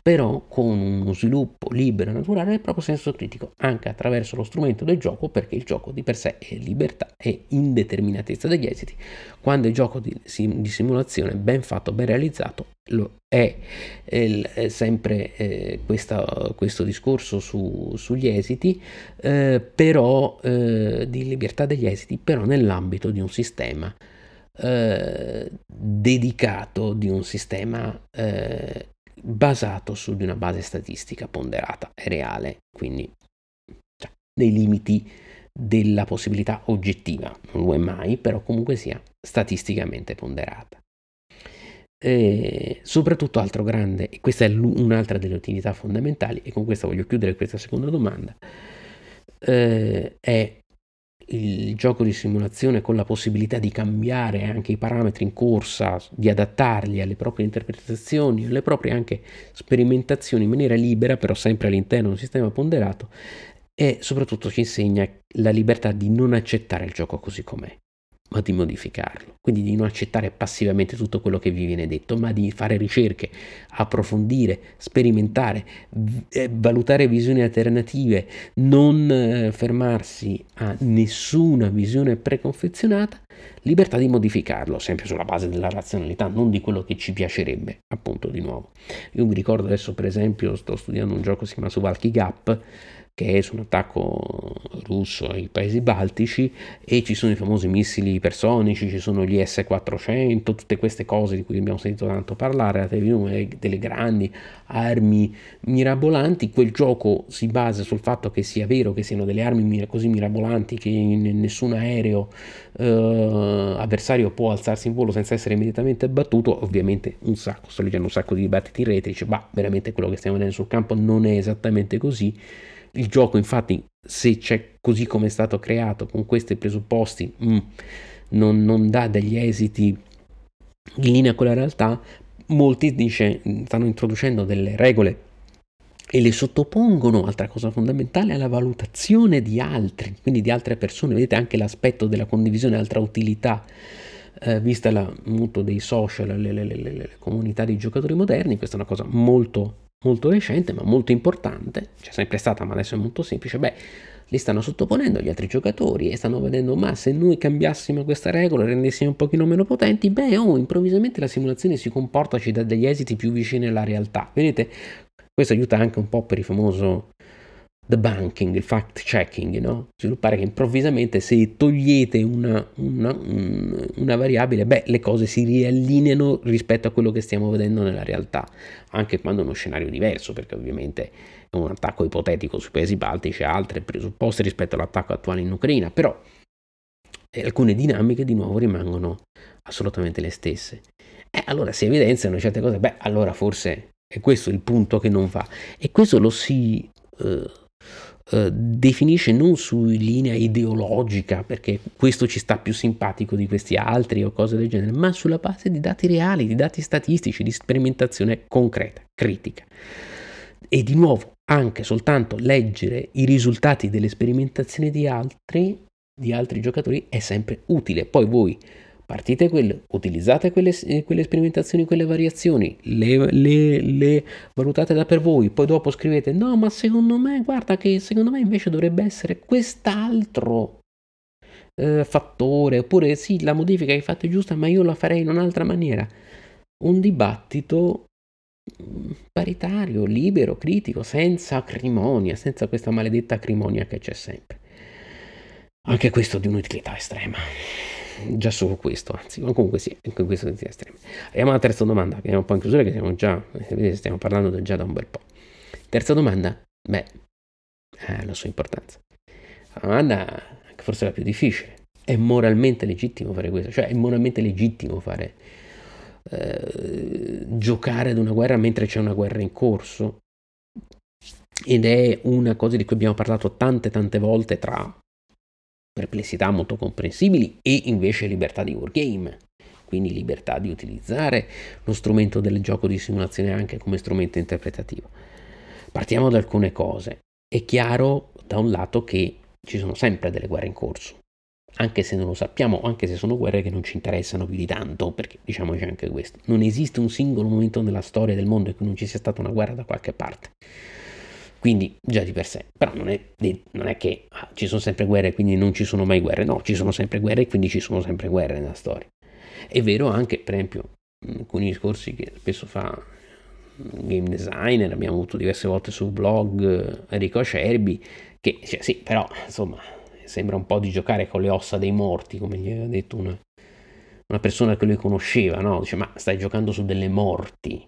A: però con uno sviluppo libero e naturale nel proprio senso critico, anche attraverso lo strumento del gioco, perché il gioco di per sé è libertà e indeterminatezza degli esiti. Quando il gioco di, di simulazione ben fatto, ben realizzato, lo è, è, sempre eh, questa, questo discorso su, sugli esiti, eh, però eh, di libertà degli esiti, però nell'ambito di un sistema eh, dedicato, di un sistema eh, basato su di una base statistica ponderata e reale, quindi cioè, nei limiti della possibilità oggettiva, non lo è mai, però comunque sia statisticamente ponderata. E soprattutto altro grande, e questa è un'altra delle utilità fondamentali, e con questa voglio chiudere questa seconda domanda, eh, è il gioco di simulazione con la possibilità di cambiare anche i parametri in corsa, di adattarli alle proprie interpretazioni, alle proprie anche sperimentazioni in maniera libera, però sempre all'interno di un sistema ponderato, e soprattutto ci insegna la libertà di non accettare il gioco così com'è ma di modificarlo. Quindi di non accettare passivamente tutto quello che vi viene detto, ma di fare ricerche, approfondire, sperimentare, eh, valutare visioni alternative, non eh, fermarsi a nessuna visione preconfezionata, libertà di modificarlo, sempre sulla base della razionalità, non di quello che ci piacerebbe, appunto di nuovo. Io mi ricordo adesso, per esempio, sto studiando un gioco che si chiama Suvalki Gap, che è su un attacco russo ai paesi baltici e ci sono i famosi missili ipersonici, ci sono gli S-400, tutte queste cose di cui abbiamo sentito tanto parlare, la televisione, delle grandi armi mirabolanti. Quel gioco si basa sul fatto che sia vero che siano delle armi così mirabolanti che nessun aereo eh, avversario può alzarsi in volo senza essere immediatamente abbattuto. Ovviamente un sacco, sto leggendo un sacco di dibattiti dice, ma veramente quello che stiamo vedendo sul campo non è esattamente così il gioco, infatti, se c'è così come è stato creato, con questi presupposti, mm, non, non, dà degli esiti in linea con la realtà, molti dice, stanno introducendo delle regole e le sottopongono, altra cosa fondamentale, alla valutazione di altri, quindi di altre persone. Vedete anche l'aspetto della condivisione, altra utilità. Eh, vista la muto dei social, le, le, le, le comunità di giocatori moderni, questa è una cosa molto molto recente ma molto importante, c'è sempre stata ma adesso è molto semplice, beh, li stanno sottoponendo agli altri giocatori e stanno vedendo ma se noi cambiassimo questa regola, rendessimo un pochino meno potenti, beh oh, improvvisamente la simulazione si comporta, ci dà degli esiti più vicini alla realtà. Vedete, questo aiuta anche un po' per il famoso debunking, il fact checking, no? Sviluppare che improvvisamente se togliete una, una, una, variabile, beh, le cose si riallineano rispetto a quello che stiamo vedendo nella realtà, anche quando è uno scenario diverso, perché ovviamente è un attacco ipotetico sui paesi baltici ha altri presupposti rispetto all'attacco attuale in Ucraina, però eh, alcune dinamiche di nuovo rimangono assolutamente le stesse. E allora si evidenziano certe cose, beh, allora forse è questo il punto che non va. E questo lo si eh, eh, definisce non su linea ideologica, perché questo ci sta più simpatico di questi altri o cose del genere, ma sulla base di dati reali, di dati statistici, di sperimentazione concreta, critica. E di nuovo, anche soltanto leggere i risultati delle sperimentazioni di altri, di altri giocatori è sempre utile. Poi voi partite quelle, utilizzate quelle, eh, quelle sperimentazioni, quelle variazioni, le, le, le, valutate da per voi, poi dopo scrivete no ma secondo me guarda che secondo me invece dovrebbe essere quest'altro eh, fattore, oppure sì la modifica che hai fatto è giusta ma io la farei in un'altra maniera. Un dibattito mm, paritario, libero, critico, senza acrimonia, senza questa maledetta acrimonia che c'è sempre. Anche questo di un'utilità estrema già solo questo, anzi, comunque sì, anche questo è estremo. Andiamo alla terza domanda, che è un po' in chiusura, che siamo già, stiamo parlando già da un bel po'. Terza domanda, beh, eh, la sua importanza. La domanda, forse la più difficile, è moralmente legittimo fare questo? Cioè, è moralmente legittimo fare, eh, giocare ad una guerra mentre c'è una guerra in corso? Ed è una cosa di cui abbiamo parlato tante tante volte tra perplessità molto comprensibili e invece libertà di wargame, quindi libertà di utilizzare lo strumento del gioco di simulazione anche come strumento interpretativo. Partiamo da alcune cose. È chiaro da un lato che ci sono sempre delle guerre in corso, anche se non lo sappiamo, anche se sono guerre che non ci interessano più di tanto, perché diciamoci anche questo, non esiste un singolo momento nella storia del mondo in cui non ci sia stata una guerra da qualche parte. Quindi già di per sé, però non è, non è che ah, ci sono sempre guerre e quindi non ci sono mai guerre, no, ci sono sempre guerre e quindi ci sono sempre guerre nella storia. È vero anche, per esempio, alcuni discorsi che spesso fa game designer, abbiamo avuto diverse volte sul blog Enrico Acerbi, che cioè, sì, però insomma sembra un po' di giocare con le ossa dei morti, come gli aveva detto una, una persona che lui conosceva, no? Dice, ma stai giocando su delle morti,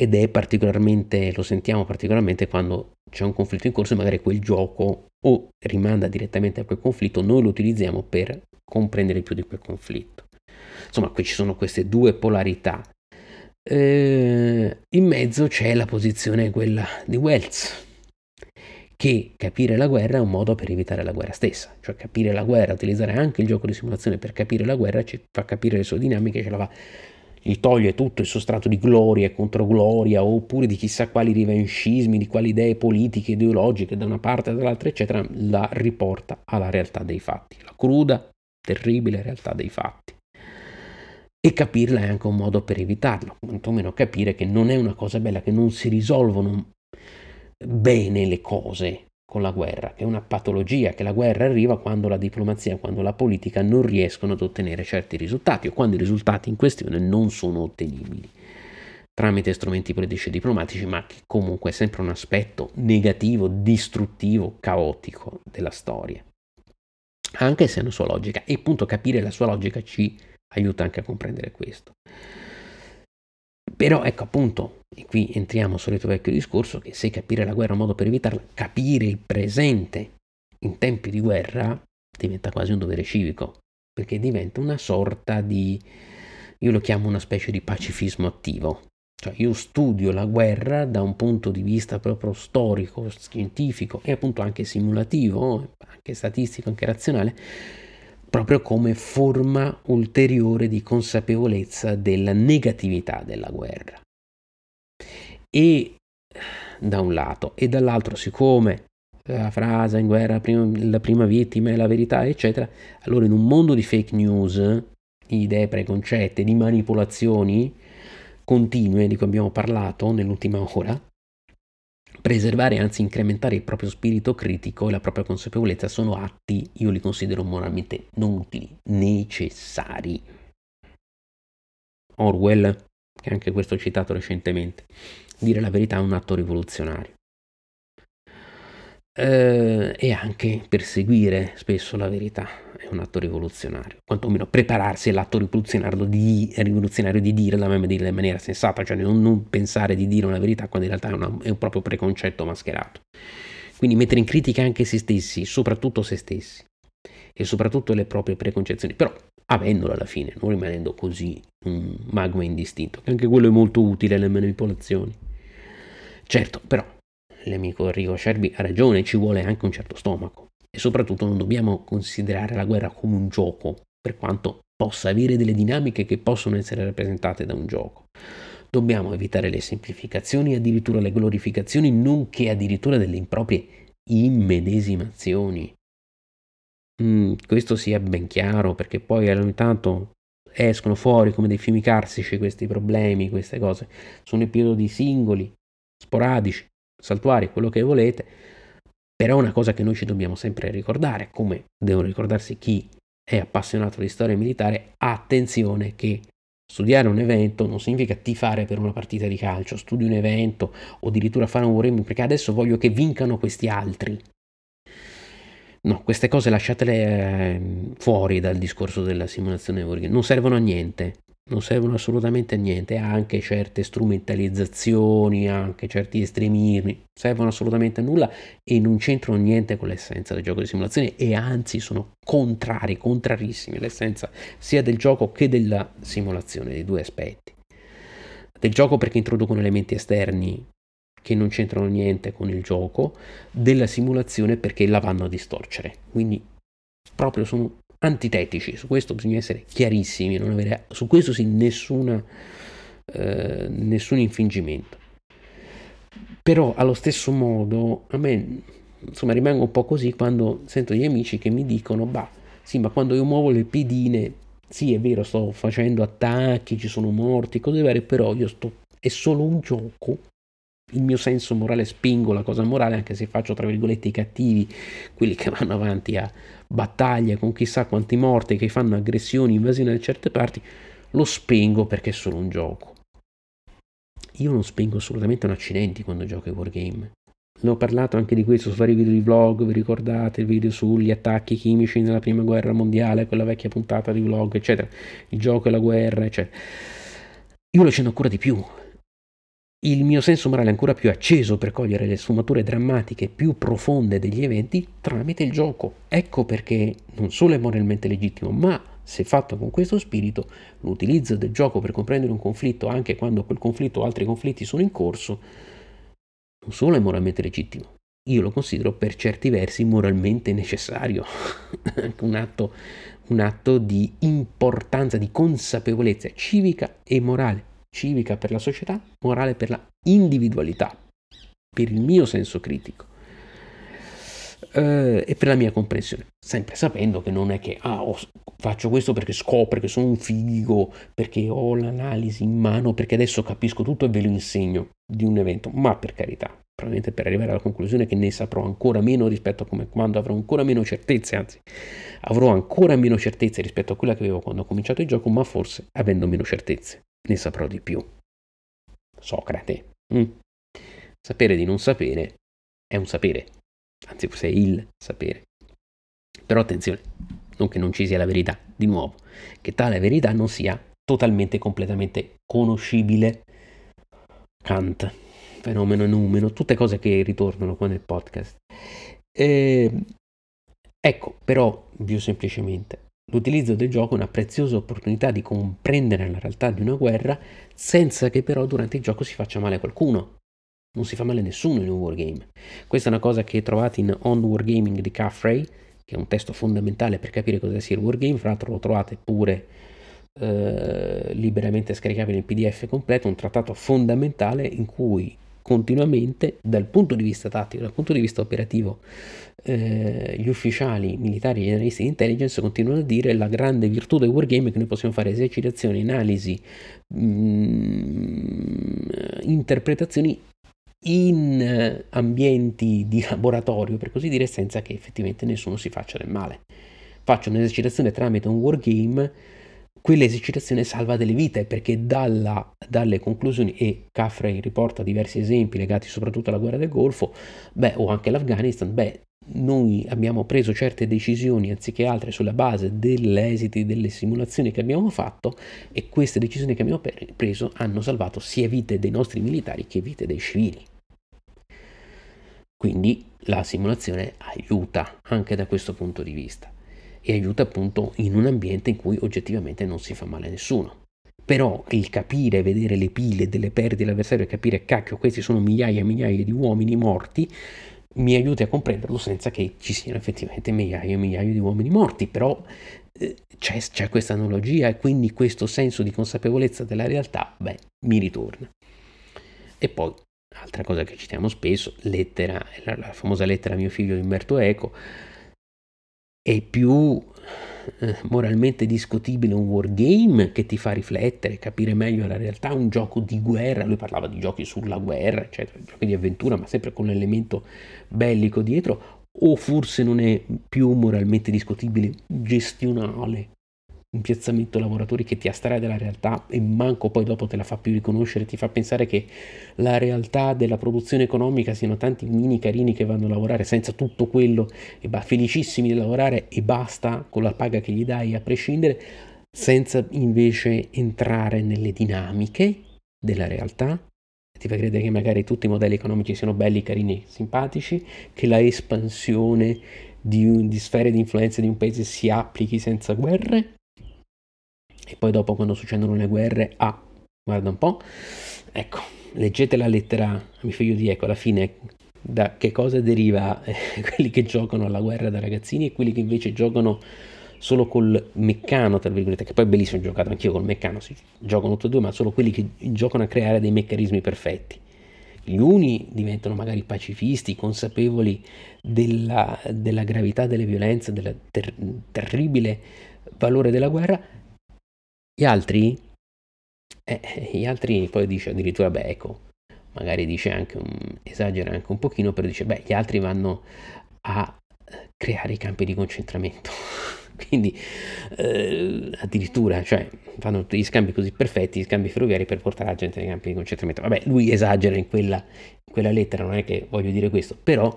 A: ed è particolarmente, lo sentiamo particolarmente quando c'è un conflitto in corso e magari quel gioco o rimanda direttamente a quel conflitto, noi lo utilizziamo per comprendere più di quel conflitto. Insomma, qui ci sono queste due polarità. Eh, in mezzo c'è la posizione quella di Wells, che capire la guerra è un modo per evitare la guerra stessa, cioè capire la guerra, utilizzare anche il gioco di simulazione per capire la guerra ci fa capire le sue dinamiche, ce la va gli toglie tutto il sostrato di gloria e controgloria oppure di chissà quali rivanchismi, di quali idee politiche, ideologiche da una parte e dall'altra, eccetera, la riporta alla realtà dei fatti, la cruda, terribile realtà dei fatti. E capirla è anche un modo per evitarlo, quantomeno capire che non è una cosa bella, che non si risolvono bene le cose con la guerra, che è una patologia, che la guerra arriva quando la diplomazia, quando la politica non riescono ad ottenere certi risultati o quando i risultati in questione non sono ottenibili tramite strumenti politici e diplomatici, ma che comunque è sempre un aspetto negativo, distruttivo, caotico della storia. Anche se è una sua logica, e appunto capire la sua logica ci aiuta anche a comprendere questo. Però ecco appunto, e qui entriamo al solito vecchio discorso, che se capire la guerra è un modo per evitarla, capire il presente in tempi di guerra diventa quasi un dovere civico, perché diventa una sorta di, io lo chiamo una specie di pacifismo attivo. Cioè io studio la guerra da un punto di vista proprio storico, scientifico e appunto anche simulativo, anche statistico, anche razionale, proprio come forma ulteriore di consapevolezza della negatività della guerra. E da un lato, e dall'altro, siccome la frase in guerra la prima vittima è la verità, eccetera, allora in un mondo di fake news, di idee preconcette, di manipolazioni continue di cui abbiamo parlato nell'ultima ora, preservare, anzi incrementare il proprio spirito critico e la propria consapevolezza sono atti, io li considero moralmente non utili, necessari. Orwell, che anche questo ho citato recentemente, dire la verità è un atto rivoluzionario. Eh, e anche perseguire spesso la verità è un atto rivoluzionario, quantomeno prepararsi all'atto rivoluzionario di, rivoluzionario di dirla, in maniera sensata, cioè non, non, pensare di dire una verità quando in realtà è, una, è un proprio preconcetto mascherato. Quindi mettere in critica anche se stessi, soprattutto se stessi, e soprattutto le proprie preconcezioni, però avendolo alla fine, non rimanendo così un magma indistinto, che anche quello è molto utile alle manipolazioni. Certo, però l'amico Enrico Scerbi ha ragione, ci vuole anche un certo stomaco e soprattutto non dobbiamo considerare la guerra come un gioco, per quanto possa avere delle dinamiche che possono essere rappresentate da un gioco. Dobbiamo evitare le semplificazioni, addirittura le glorificazioni, nonché addirittura delle improprie immedesimazioni. Mm, questo sia ben chiaro perché poi ogni tanto escono fuori come dei fiumi carsici questi problemi, queste cose. Sono episodi singoli, sporadici, saltuari, quello che volete, però è una cosa che noi ci dobbiamo sempre ricordare, come devono ricordarsi chi è appassionato di storia militare, attenzione che studiare un evento non significa tifare per una partita di calcio, studi un evento o addirittura fare un wargaming perché adesso voglio che vincano questi altri. No, queste cose lasciatele eh, fuori dal discorso della simulazione non servono a niente non servono assolutamente a niente, anche certe strumentalizzazioni, anche certi estremismi, servono assolutamente a nulla e non c'entrano niente con l'essenza del gioco di simulazione e anzi sono contrari, contrarissimi all'essenza sia del gioco che della simulazione, dei due aspetti. Del gioco perché introducono elementi esterni che non c'entrano niente con il gioco, della simulazione perché la vanno a distorcere. Quindi proprio sono antitetici, su questo bisogna essere chiarissimi, non avere su questo sì nessuna, eh, nessun infingimento. Però allo stesso modo a me insomma rimango un po' così quando sento gli amici che mi dicono, bah, sì, ma quando io muovo le pedine, sì è vero, sto facendo attacchi, ci sono morti, cose varie, però io sto, è solo un gioco, il mio senso morale spingo la cosa morale anche se faccio tra virgolette i cattivi, quelli che vanno avanti a battaglie con chissà quanti morti, che fanno aggressioni, invasioni da certe parti, lo spengo perché è solo un gioco. Io non spengo assolutamente un accidenti quando gioco ai wargame. Ne ho parlato anche di questo su vari video di vlog, vi ricordate il video sugli attacchi chimici nella prima guerra mondiale, quella vecchia puntata di vlog, eccetera, il gioco e la guerra, eccetera. Io lo accendo ancora di più, il mio senso morale è ancora più acceso per cogliere le sfumature drammatiche più profonde degli eventi tramite il gioco. Ecco perché non solo è moralmente legittimo, ma se fatto con questo spirito, l'utilizzo del gioco per comprendere un conflitto anche quando quel conflitto o altri conflitti sono in corso, non solo è moralmente legittimo, io lo considero per certi versi moralmente necessario, un, atto, un atto di importanza, di consapevolezza civica e morale civica per la società, morale per la individualità, per il mio senso critico eh, e per la mia comprensione, sempre sapendo che non è che ah, oh, faccio questo perché scopro che sono un figo, perché ho l'analisi in mano, perché adesso capisco tutto e ve lo insegno di un evento, ma per carità, probabilmente per arrivare alla conclusione che ne saprò ancora meno rispetto a come quando avrò ancora meno certezze, anzi avrò ancora meno certezze rispetto a quella che avevo quando ho cominciato il gioco, ma forse avendo meno certezze ne saprò di più. Socrate. Mm. Sapere di non sapere è un sapere, anzi forse è il sapere. Però attenzione, non che non ci sia la verità, di nuovo, che tale verità non sia totalmente, completamente conoscibile. Kant, fenomeno e numero, tutte cose che ritornano qua nel podcast. Eh, ecco, però, più semplicemente, L'utilizzo del gioco è una preziosa opportunità di comprendere la realtà di una guerra senza che però durante il gioco si faccia male a qualcuno. Non si fa male a nessuno in un wargame. Questa è una cosa che trovate in On Wargaming di Caffrey, che è un testo fondamentale per capire cosa sia il wargame. Fra l'altro lo trovate pure eh, liberamente scaricabile in PDF completo, un trattato fondamentale in cui continuamente dal punto di vista tattico, dal punto di vista operativo, eh, gli ufficiali militari e gli analisti di intelligence continuano a dire la grande virtù del wargame è che noi possiamo fare esercitazioni, analisi, mh, mm, interpretazioni in ambienti di laboratorio, per così dire, senza che effettivamente nessuno si faccia del male. Faccio un'esercitazione tramite un wargame quell'esercitazione salva delle vite perché dalla, dalle conclusioni, e Caffrey riporta diversi esempi legati soprattutto alla guerra del Golfo, beh, o anche l'Afghanistan, beh, noi abbiamo preso certe decisioni anziché altre sulla base degli esiti delle simulazioni che abbiamo fatto e queste decisioni che abbiamo preso hanno salvato sia vite dei nostri militari che vite dei civili. Quindi la simulazione aiuta anche da questo punto di vista e aiuta appunto in un ambiente in cui oggettivamente non si fa male a nessuno. Però il capire, vedere le pile delle perdite dell'avversario e capire, cacchio, questi sono migliaia e migliaia di uomini morti, mi aiuti a comprenderlo senza che ci siano effettivamente migliaia e migliaia di uomini morti. Però eh, c'è, c'è questa analogia e quindi questo senso di consapevolezza della realtà, beh, mi ritorna. E poi, altra cosa che citiamo spesso, lettera, la, la famosa lettera a mio figlio di Umberto Eco, è più eh, moralmente discutibile un wargame che ti fa riflettere, capire meglio la realtà, un gioco di guerra, lui parlava di giochi sulla guerra, eccetera, giochi di avventura, ma sempre con l'elemento bellico dietro, o forse non è più moralmente discutibile, gestionale, un piazzamento lavoratori che ti astrae dalla realtà e manco poi dopo te la fa più riconoscere, ti fa pensare che la realtà della produzione economica siano tanti mini carini che vanno a lavorare senza tutto quello e va felicissimi di lavorare e basta con la paga che gli dai a prescindere, senza invece entrare nelle dinamiche della realtà. Ti fa credere che magari tutti i modelli economici siano belli, carini, simpatici, che la espansione di, di sfere di influenza di un paese si applichi senza guerre e poi dopo quando succedono le guerre, ah, guarda un po', ecco, leggete la lettera a mio figlio di Eco, alla fine da che cosa deriva eh, quelli che giocano alla guerra da ragazzini e quelli che invece giocano solo col meccano, tra virgolette, che poi è bellissimo, giocato anch'io col meccano, si giocano tutti e due, ma solo quelli che giocano a creare dei meccanismi perfetti. Gli uni diventano magari pacifisti, consapevoli della, della gravità delle violenze, del ter- terribile valore della guerra, gli altri, eh, gli altri poi dice addirittura, beh, ecco, magari dice anche, un, esagera anche un pochino, però dice, beh, gli altri vanno a creare i campi di concentramento. Quindi eh, addirittura, cioè, fanno tutti gli scambi così perfetti, gli scambi ferroviari per portare la gente nei campi di concentramento. Vabbè, lui esagera in quella, in quella lettera, non è che voglio dire questo, però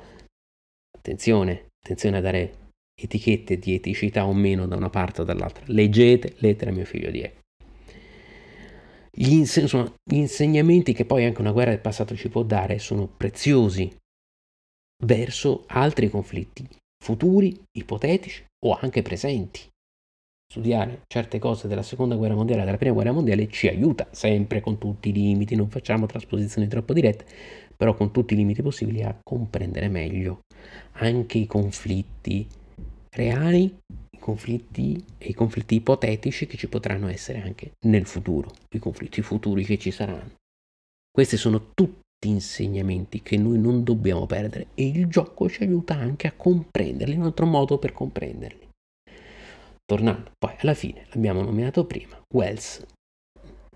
A: attenzione, attenzione a dare etichette di eticità o meno da una parte o dall'altra. Leggete lettera a mio figlio di Ecco. Gli, ins- insomma, gli insegnamenti che poi anche una guerra del passato ci può dare sono preziosi verso altri conflitti futuri, ipotetici o anche presenti. Studiare certe cose della seconda guerra mondiale e della prima guerra mondiale ci aiuta, sempre con tutti i limiti, non facciamo trasposizioni troppo dirette, però con tutti i limiti possibili a comprendere meglio anche i conflitti reali, i conflitti e i conflitti ipotetici che ci potranno essere anche nel futuro, i conflitti futuri che ci saranno. Questi sono tutti insegnamenti che noi non dobbiamo perdere e il gioco ci aiuta anche a comprenderli, un altro modo per comprenderli. Tornando poi alla fine, l'abbiamo nominato prima, Wells,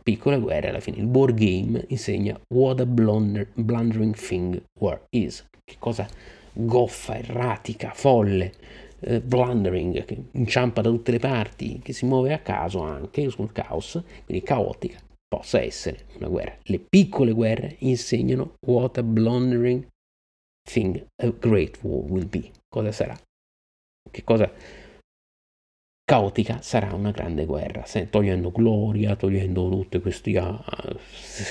A: piccole guerre alla fine, il board game insegna what a blunder, blundering thing war is, che cosa goffa, erratica, folle, eh, blundering, che inciampa da tutte le parti, che si muove a caso anche sul caos, quindi caotica, possa essere una guerra. Le piccole guerre insegnano what a blundering thing a great war will be. Cosa sarà? Che cosa caotica sarà una grande guerra, se, togliendo gloria, togliendo tutte queste uh,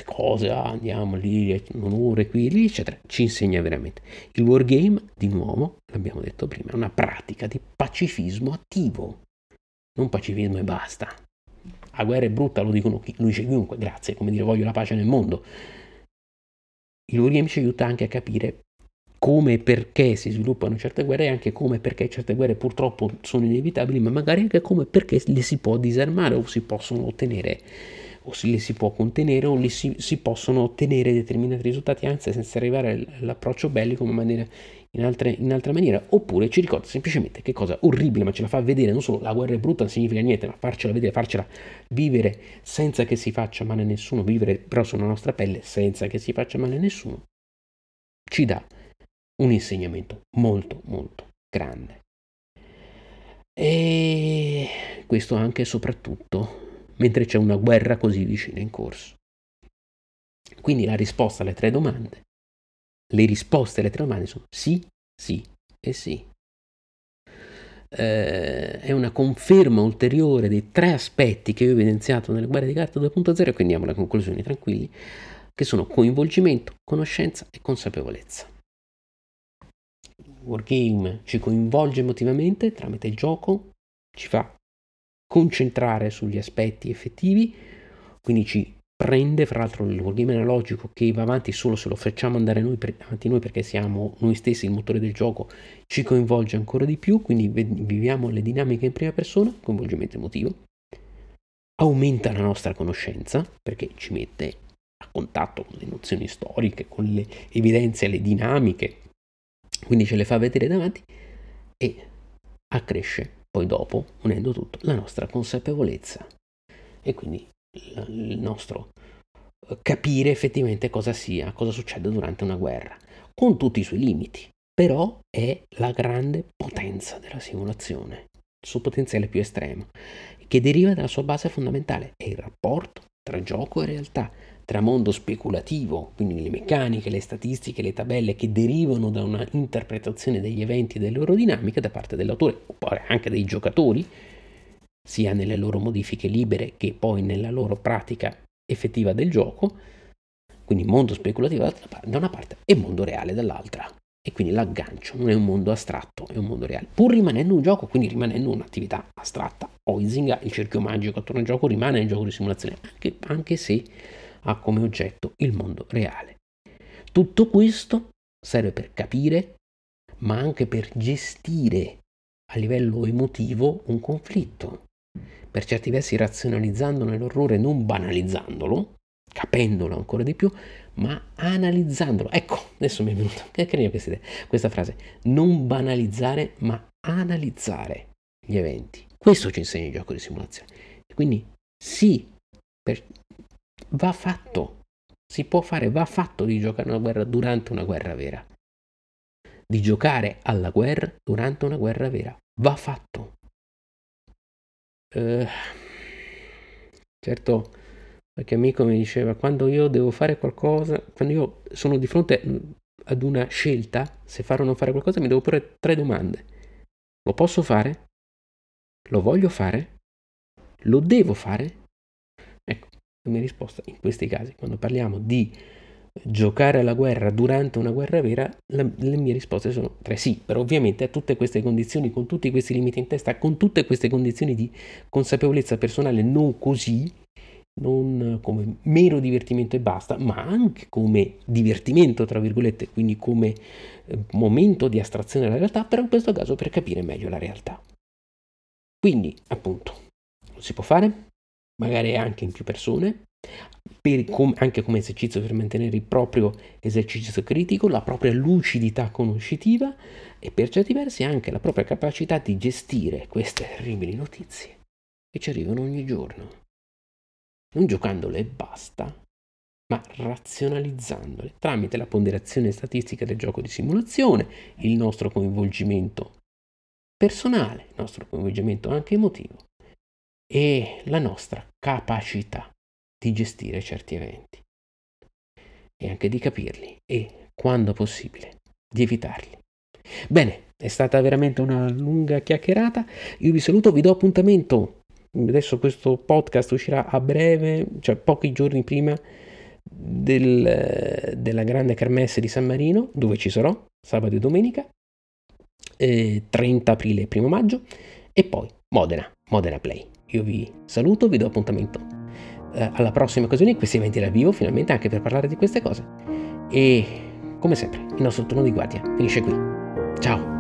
A: cose, ah, andiamo lì, onore qui, lì, eccetera, ci insegna veramente. Il wargame, di nuovo, l'abbiamo detto prima, è una pratica di pacifismo attivo, non pacifismo e basta. La guerra è brutta, lo dicono chi, lo dice chiunque, grazie, come dire voglio la pace nel mondo. Il wargame ci aiuta anche a capire come e perché si sviluppano certe guerre e anche come e perché certe guerre purtroppo sono inevitabili, ma magari anche come e perché le si può disarmare o si possono ottenere o si le si può contenere o si, si, possono ottenere determinati risultati anzi senza arrivare all'approccio bellico in, maniera, in, altre, in altra maniera. Oppure ci ricorda semplicemente che cosa orribile ma ce la fa vedere. Non solo la guerra è brutta non significa niente ma farcela vedere farcela vivere senza che si faccia male a nessuno vivere però sulla nostra pelle senza che si faccia male a nessuno ci dà un insegnamento molto molto grande. E questo anche e soprattutto mentre c'è una guerra così vicina in corso. Quindi la risposta alle tre domande, le risposte alle tre domande sono sì, sì e sì. Eh, è una conferma ulteriore dei tre aspetti che ho evidenziato nelle guerre di carta 2.0 e quindi andiamo alle conclusioni tranquilli, che sono coinvolgimento, conoscenza e consapevolezza. Wargame ci coinvolge emotivamente tramite il gioco, ci fa concentrare sugli aspetti effettivi, quindi ci prende, fra l'altro il wargame analogico che va avanti solo se lo facciamo andare noi, per, avanti noi perché siamo noi stessi il motore del gioco, ci coinvolge ancora di più, quindi viviamo le dinamiche in prima persona, coinvolgimento emotivo, aumenta la nostra conoscenza perché ci mette a contatto con le nozioni storiche, con le evidenze, le dinamiche, quindi ce le fa vedere davanti e accresce poi dopo, unendo tutto, la nostra consapevolezza e quindi il nostro eh, capire effettivamente cosa sia, cosa succede durante una guerra, con tutti i suoi limiti, però è la grande potenza della simulazione, il suo potenziale più estremo, che deriva dalla sua base fondamentale, è il rapporto tra gioco e realtà, tra mondo speculativo, quindi le meccaniche, le statistiche, le tabelle che derivano da una interpretazione degli eventi e delle loro dinamiche da parte dell'autore, oppure anche dei giocatori, sia nelle loro modifiche libere che poi nella loro pratica effettiva del gioco, quindi mondo speculativo da una parte e mondo reale dall'altra. E quindi l'aggancio non è un mondo astratto, è un mondo reale, pur rimanendo un gioco, quindi rimanendo un'attività astratta. Oizinga, il cerchio magico attorno al gioco, rimane un gioco di simulazione, anche, anche se ha come oggetto il mondo reale. Tutto questo serve per capire, ma anche per gestire a livello emotivo un conflitto. Per certi versi razionalizzando nell'orrore, non banalizzandolo, capendolo ancora di più, ma analizzandolo. Ecco, adesso mi è venuta, questa, questa frase, non banalizzare, ma analizzare gli eventi. Questo ci insegna il gioco di simulazione. Quindi sì, per, va fatto, si può fare, va fatto di giocare una guerra durante una guerra vera. Di giocare alla guerra durante una guerra vera. Va fatto. Uh, certo, qualche amico mi diceva, quando io devo fare qualcosa, quando io sono di fronte ad una scelta, se fare o non fare qualcosa, mi devo porre tre domande. Lo posso fare? Lo voglio fare? Lo devo fare? Mia risposta in questi casi, quando parliamo di giocare alla guerra durante una guerra vera, la, le mie risposte sono tre sì, però ovviamente a tutte queste condizioni, con tutti questi limiti in testa, con tutte queste condizioni di consapevolezza personale, non così, non come mero divertimento e basta, ma anche come divertimento, tra virgolette, quindi come eh, momento di astrazione dalla realtà, però in questo caso per capire meglio la realtà. Quindi, appunto, lo si può fare, magari anche in più persone, com- anche come esercizio per mantenere il proprio esercizio critico, la propria lucidità conoscitiva e per certi versi anche la propria capacità di gestire queste terribili notizie che ci arrivano ogni giorno. Non giocandole e basta, ma razionalizzandole tramite la ponderazione statistica del gioco di simulazione, il nostro coinvolgimento personale, il nostro coinvolgimento anche emotivo e la nostra capacità di gestire certi eventi e anche di capirli e, quando possibile, di evitarli. Bene, è stata veramente una lunga chiacchierata. Io vi saluto, vi do appuntamento. Adesso questo podcast uscirà a breve, cioè pochi giorni prima del, della grande kermesse di San Marino, dove ci sarò sabato e domenica, eh, 30 aprile e 1 maggio, e poi Modena, Modena Play. Io vi saluto, vi do appuntamento eh, alla prossima occasione in questi eventi dal vivo, finalmente anche per parlare di queste cose. E come sempre, il nostro turno di guardia finisce qui. Ciao!